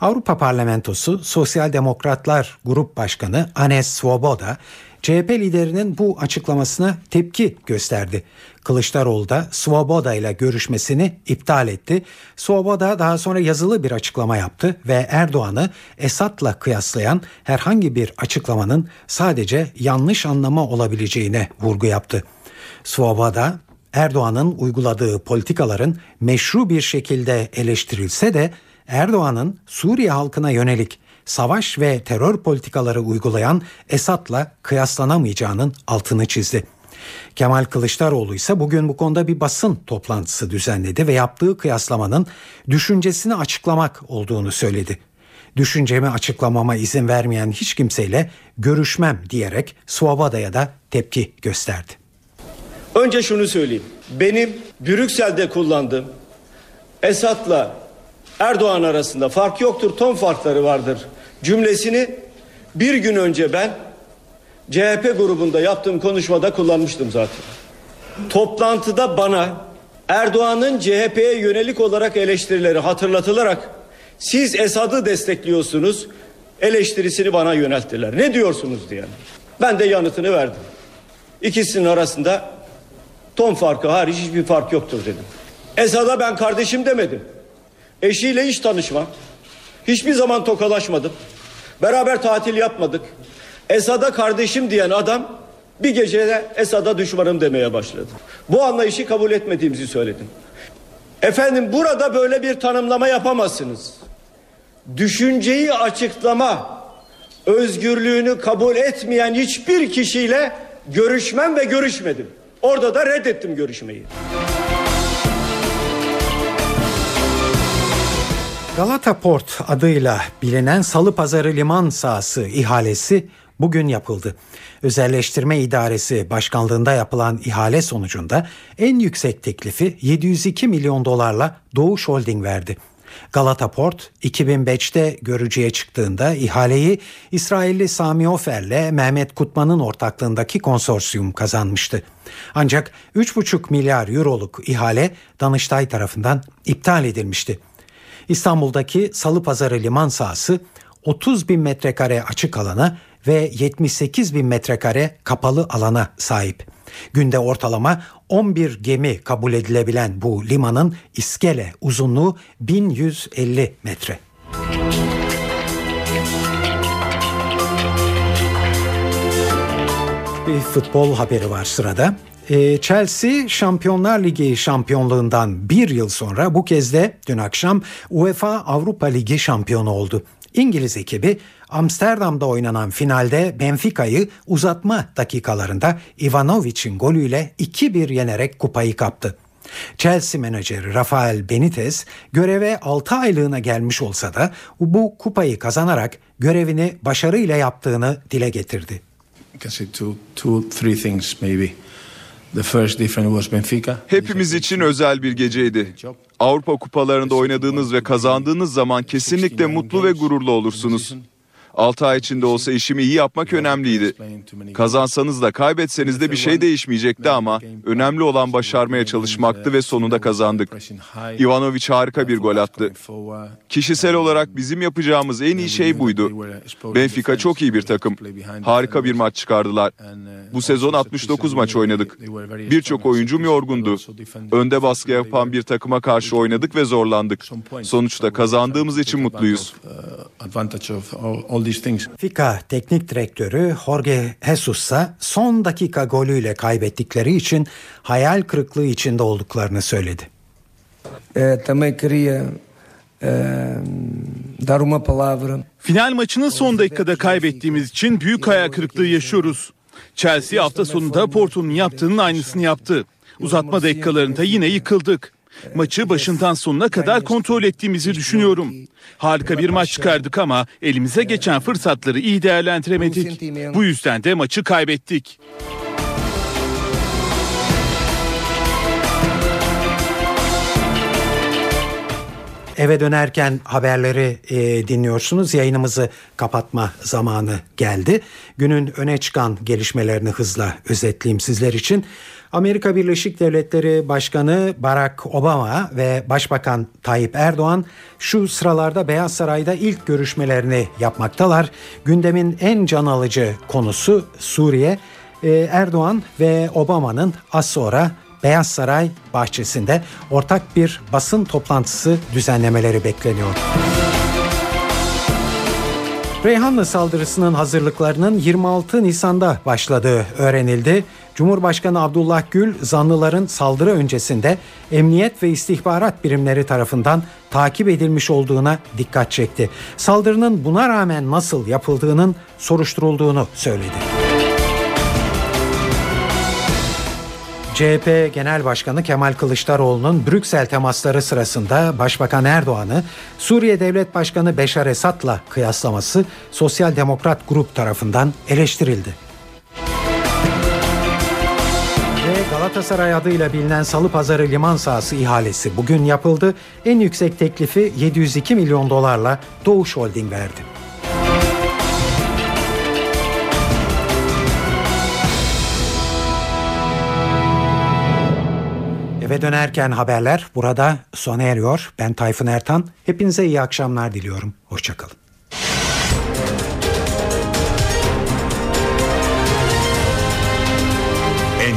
Avrupa Parlamentosu Sosyal Demokratlar Grup Başkanı Anes Svoboda, CHP liderinin bu açıklamasına tepki gösterdi. Kılıçdaroğlu da Svoboda ile görüşmesini iptal etti. Svoboda daha sonra yazılı bir açıklama yaptı ve Erdoğan'ı Esad'la kıyaslayan herhangi bir açıklamanın sadece yanlış anlama olabileceğine vurgu yaptı. Svoboda Erdoğan'ın uyguladığı politikaların meşru bir şekilde eleştirilse de Erdoğan'ın Suriye halkına yönelik savaş ve terör politikaları uygulayan Esad'la kıyaslanamayacağının altını çizdi. Kemal Kılıçdaroğlu ise bugün bu konuda bir basın toplantısı düzenledi ve yaptığı kıyaslamanın düşüncesini açıklamak olduğunu söyledi. Düşüncemi açıklamama izin vermeyen hiç kimseyle görüşmem diyerek Svoboda'ya da tepki gösterdi.
Önce şunu söyleyeyim. Benim Brüksel'de kullandığım Esad'la Erdoğan arasında fark yoktur, ton farkları vardır cümlesini bir gün önce ben CHP grubunda yaptığım konuşmada kullanmıştım zaten. Toplantıda bana Erdoğan'ın CHP'ye yönelik olarak eleştirileri hatırlatılarak siz Esad'ı destekliyorsunuz eleştirisini bana yönelttiler. Ne diyorsunuz diye. Ben de yanıtını verdim. İkisinin arasında ton farkı hariç hiçbir fark yoktur dedim. Esad'a ben kardeşim demedim. Eşiyle hiç tanışmam. Hiçbir zaman tokalaşmadım. Beraber tatil yapmadık. Esad'a kardeşim diyen adam bir gecede Esad'a düşmanım demeye başladı. Bu anlayışı kabul etmediğimizi söyledim. Efendim burada böyle bir tanımlama yapamazsınız. Düşünceyi açıklama özgürlüğünü kabul etmeyen hiçbir kişiyle görüşmem ve görüşmedim. Orada da reddettim görüşmeyi.
Galata Port adıyla bilinen Salı Pazarı liman sahası ihalesi bugün yapıldı. Özelleştirme İdaresi Başkanlığında yapılan ihale sonucunda en yüksek teklifi 702 milyon dolarla Doğuş Holding verdi. Galata Port 2005'te görücüye çıktığında ihaleyi İsrailli Sami Ofer'le Mehmet Kutman'ın ortaklığındaki konsorsiyum kazanmıştı. Ancak 3,5 milyar euroluk ihale Danıştay tarafından iptal edilmişti. İstanbul'daki Salı Pazarı liman sahası 30 bin metrekare açık alana ve 78 bin metrekare kapalı alana sahip. Günde ortalama 11 gemi kabul edilebilen bu limanın iskele uzunluğu 1150 metre. Bir futbol haberi var sırada. Ee, Chelsea Şampiyonlar Ligi şampiyonluğundan bir yıl sonra bu kez de dün akşam UEFA Avrupa Ligi şampiyonu oldu. İngiliz ekibi Amsterdam'da oynanan finalde Benfica'yı uzatma dakikalarında Ivanovic'in golüyle 2-1 yenerek kupayı kaptı. Chelsea menajeri Rafael Benitez göreve 6 aylığına gelmiş olsa da bu kupayı kazanarak görevini başarıyla yaptığını dile getirdi.
Hepimiz için özel bir geceydi. Avrupa kupalarında oynadığınız ve kazandığınız zaman kesinlikle mutlu ve gururlu olursunuz. 6 ay içinde olsa işimi iyi yapmak önemliydi. Kazansanız da kaybetseniz de bir şey değişmeyecekti ama önemli olan başarmaya çalışmaktı ve sonunda kazandık. Ivanovic harika bir gol attı. Kişisel olarak bizim yapacağımız en iyi şey buydu. Benfica çok iyi bir takım. Harika bir maç çıkardılar. Bu sezon 69 maç oynadık. Birçok oyuncum yorgundu. Önde baskı yapan bir takıma karşı oynadık ve zorlandık. Sonuçta kazandığımız için mutluyuz.
Fika teknik direktörü Jorge Jesus ise son dakika golüyle kaybettikleri için hayal kırıklığı içinde olduklarını söyledi.
Final maçını son dakikada kaybettiğimiz için büyük hayal kırıklığı yaşıyoruz. Chelsea hafta sonunda Porto'nun yaptığının aynısını yaptı. Uzatma dakikalarında yine yıkıldık. Maçı başından sonuna kadar kontrol ettiğimizi düşünüyorum. Harika bir maç çıkardık ama elimize geçen fırsatları iyi değerlendiremedik. Bu yüzden de maçı kaybettik.
Eve dönerken haberleri e, dinliyorsunuz. Yayınımızı kapatma zamanı geldi. Günün öne çıkan gelişmelerini hızla özetleyeyim sizler için. Amerika Birleşik Devletleri Başkanı Barack Obama ve Başbakan Tayyip Erdoğan şu sıralarda Beyaz Saray'da ilk görüşmelerini yapmaktalar. Gündemin en can alıcı konusu Suriye. Ee, Erdoğan ve Obama'nın az sonra Beyaz Saray bahçesinde ortak bir basın toplantısı düzenlemeleri bekleniyor. Reyhanlı saldırısının hazırlıklarının 26 Nisan'da başladığı öğrenildi. Cumhurbaşkanı Abdullah Gül zanlıların saldırı öncesinde emniyet ve istihbarat birimleri tarafından takip edilmiş olduğuna dikkat çekti. Saldırının buna rağmen nasıl yapıldığının soruşturulduğunu söyledi. CHP Genel Başkanı Kemal Kılıçdaroğlu'nun Brüksel temasları sırasında Başbakan Erdoğan'ı Suriye Devlet Başkanı Beşar Esad'la kıyaslaması Sosyal Demokrat Grup tarafından eleştirildi. Galatasaray adıyla bilinen Salı Pazarı liman sahası ihalesi bugün yapıldı. En yüksek teklifi 702 milyon dolarla Doğuş Holding verdi. Eve dönerken haberler burada sona eriyor. Ben Tayfun Ertan. Hepinize iyi akşamlar diliyorum. Hoşçakalın.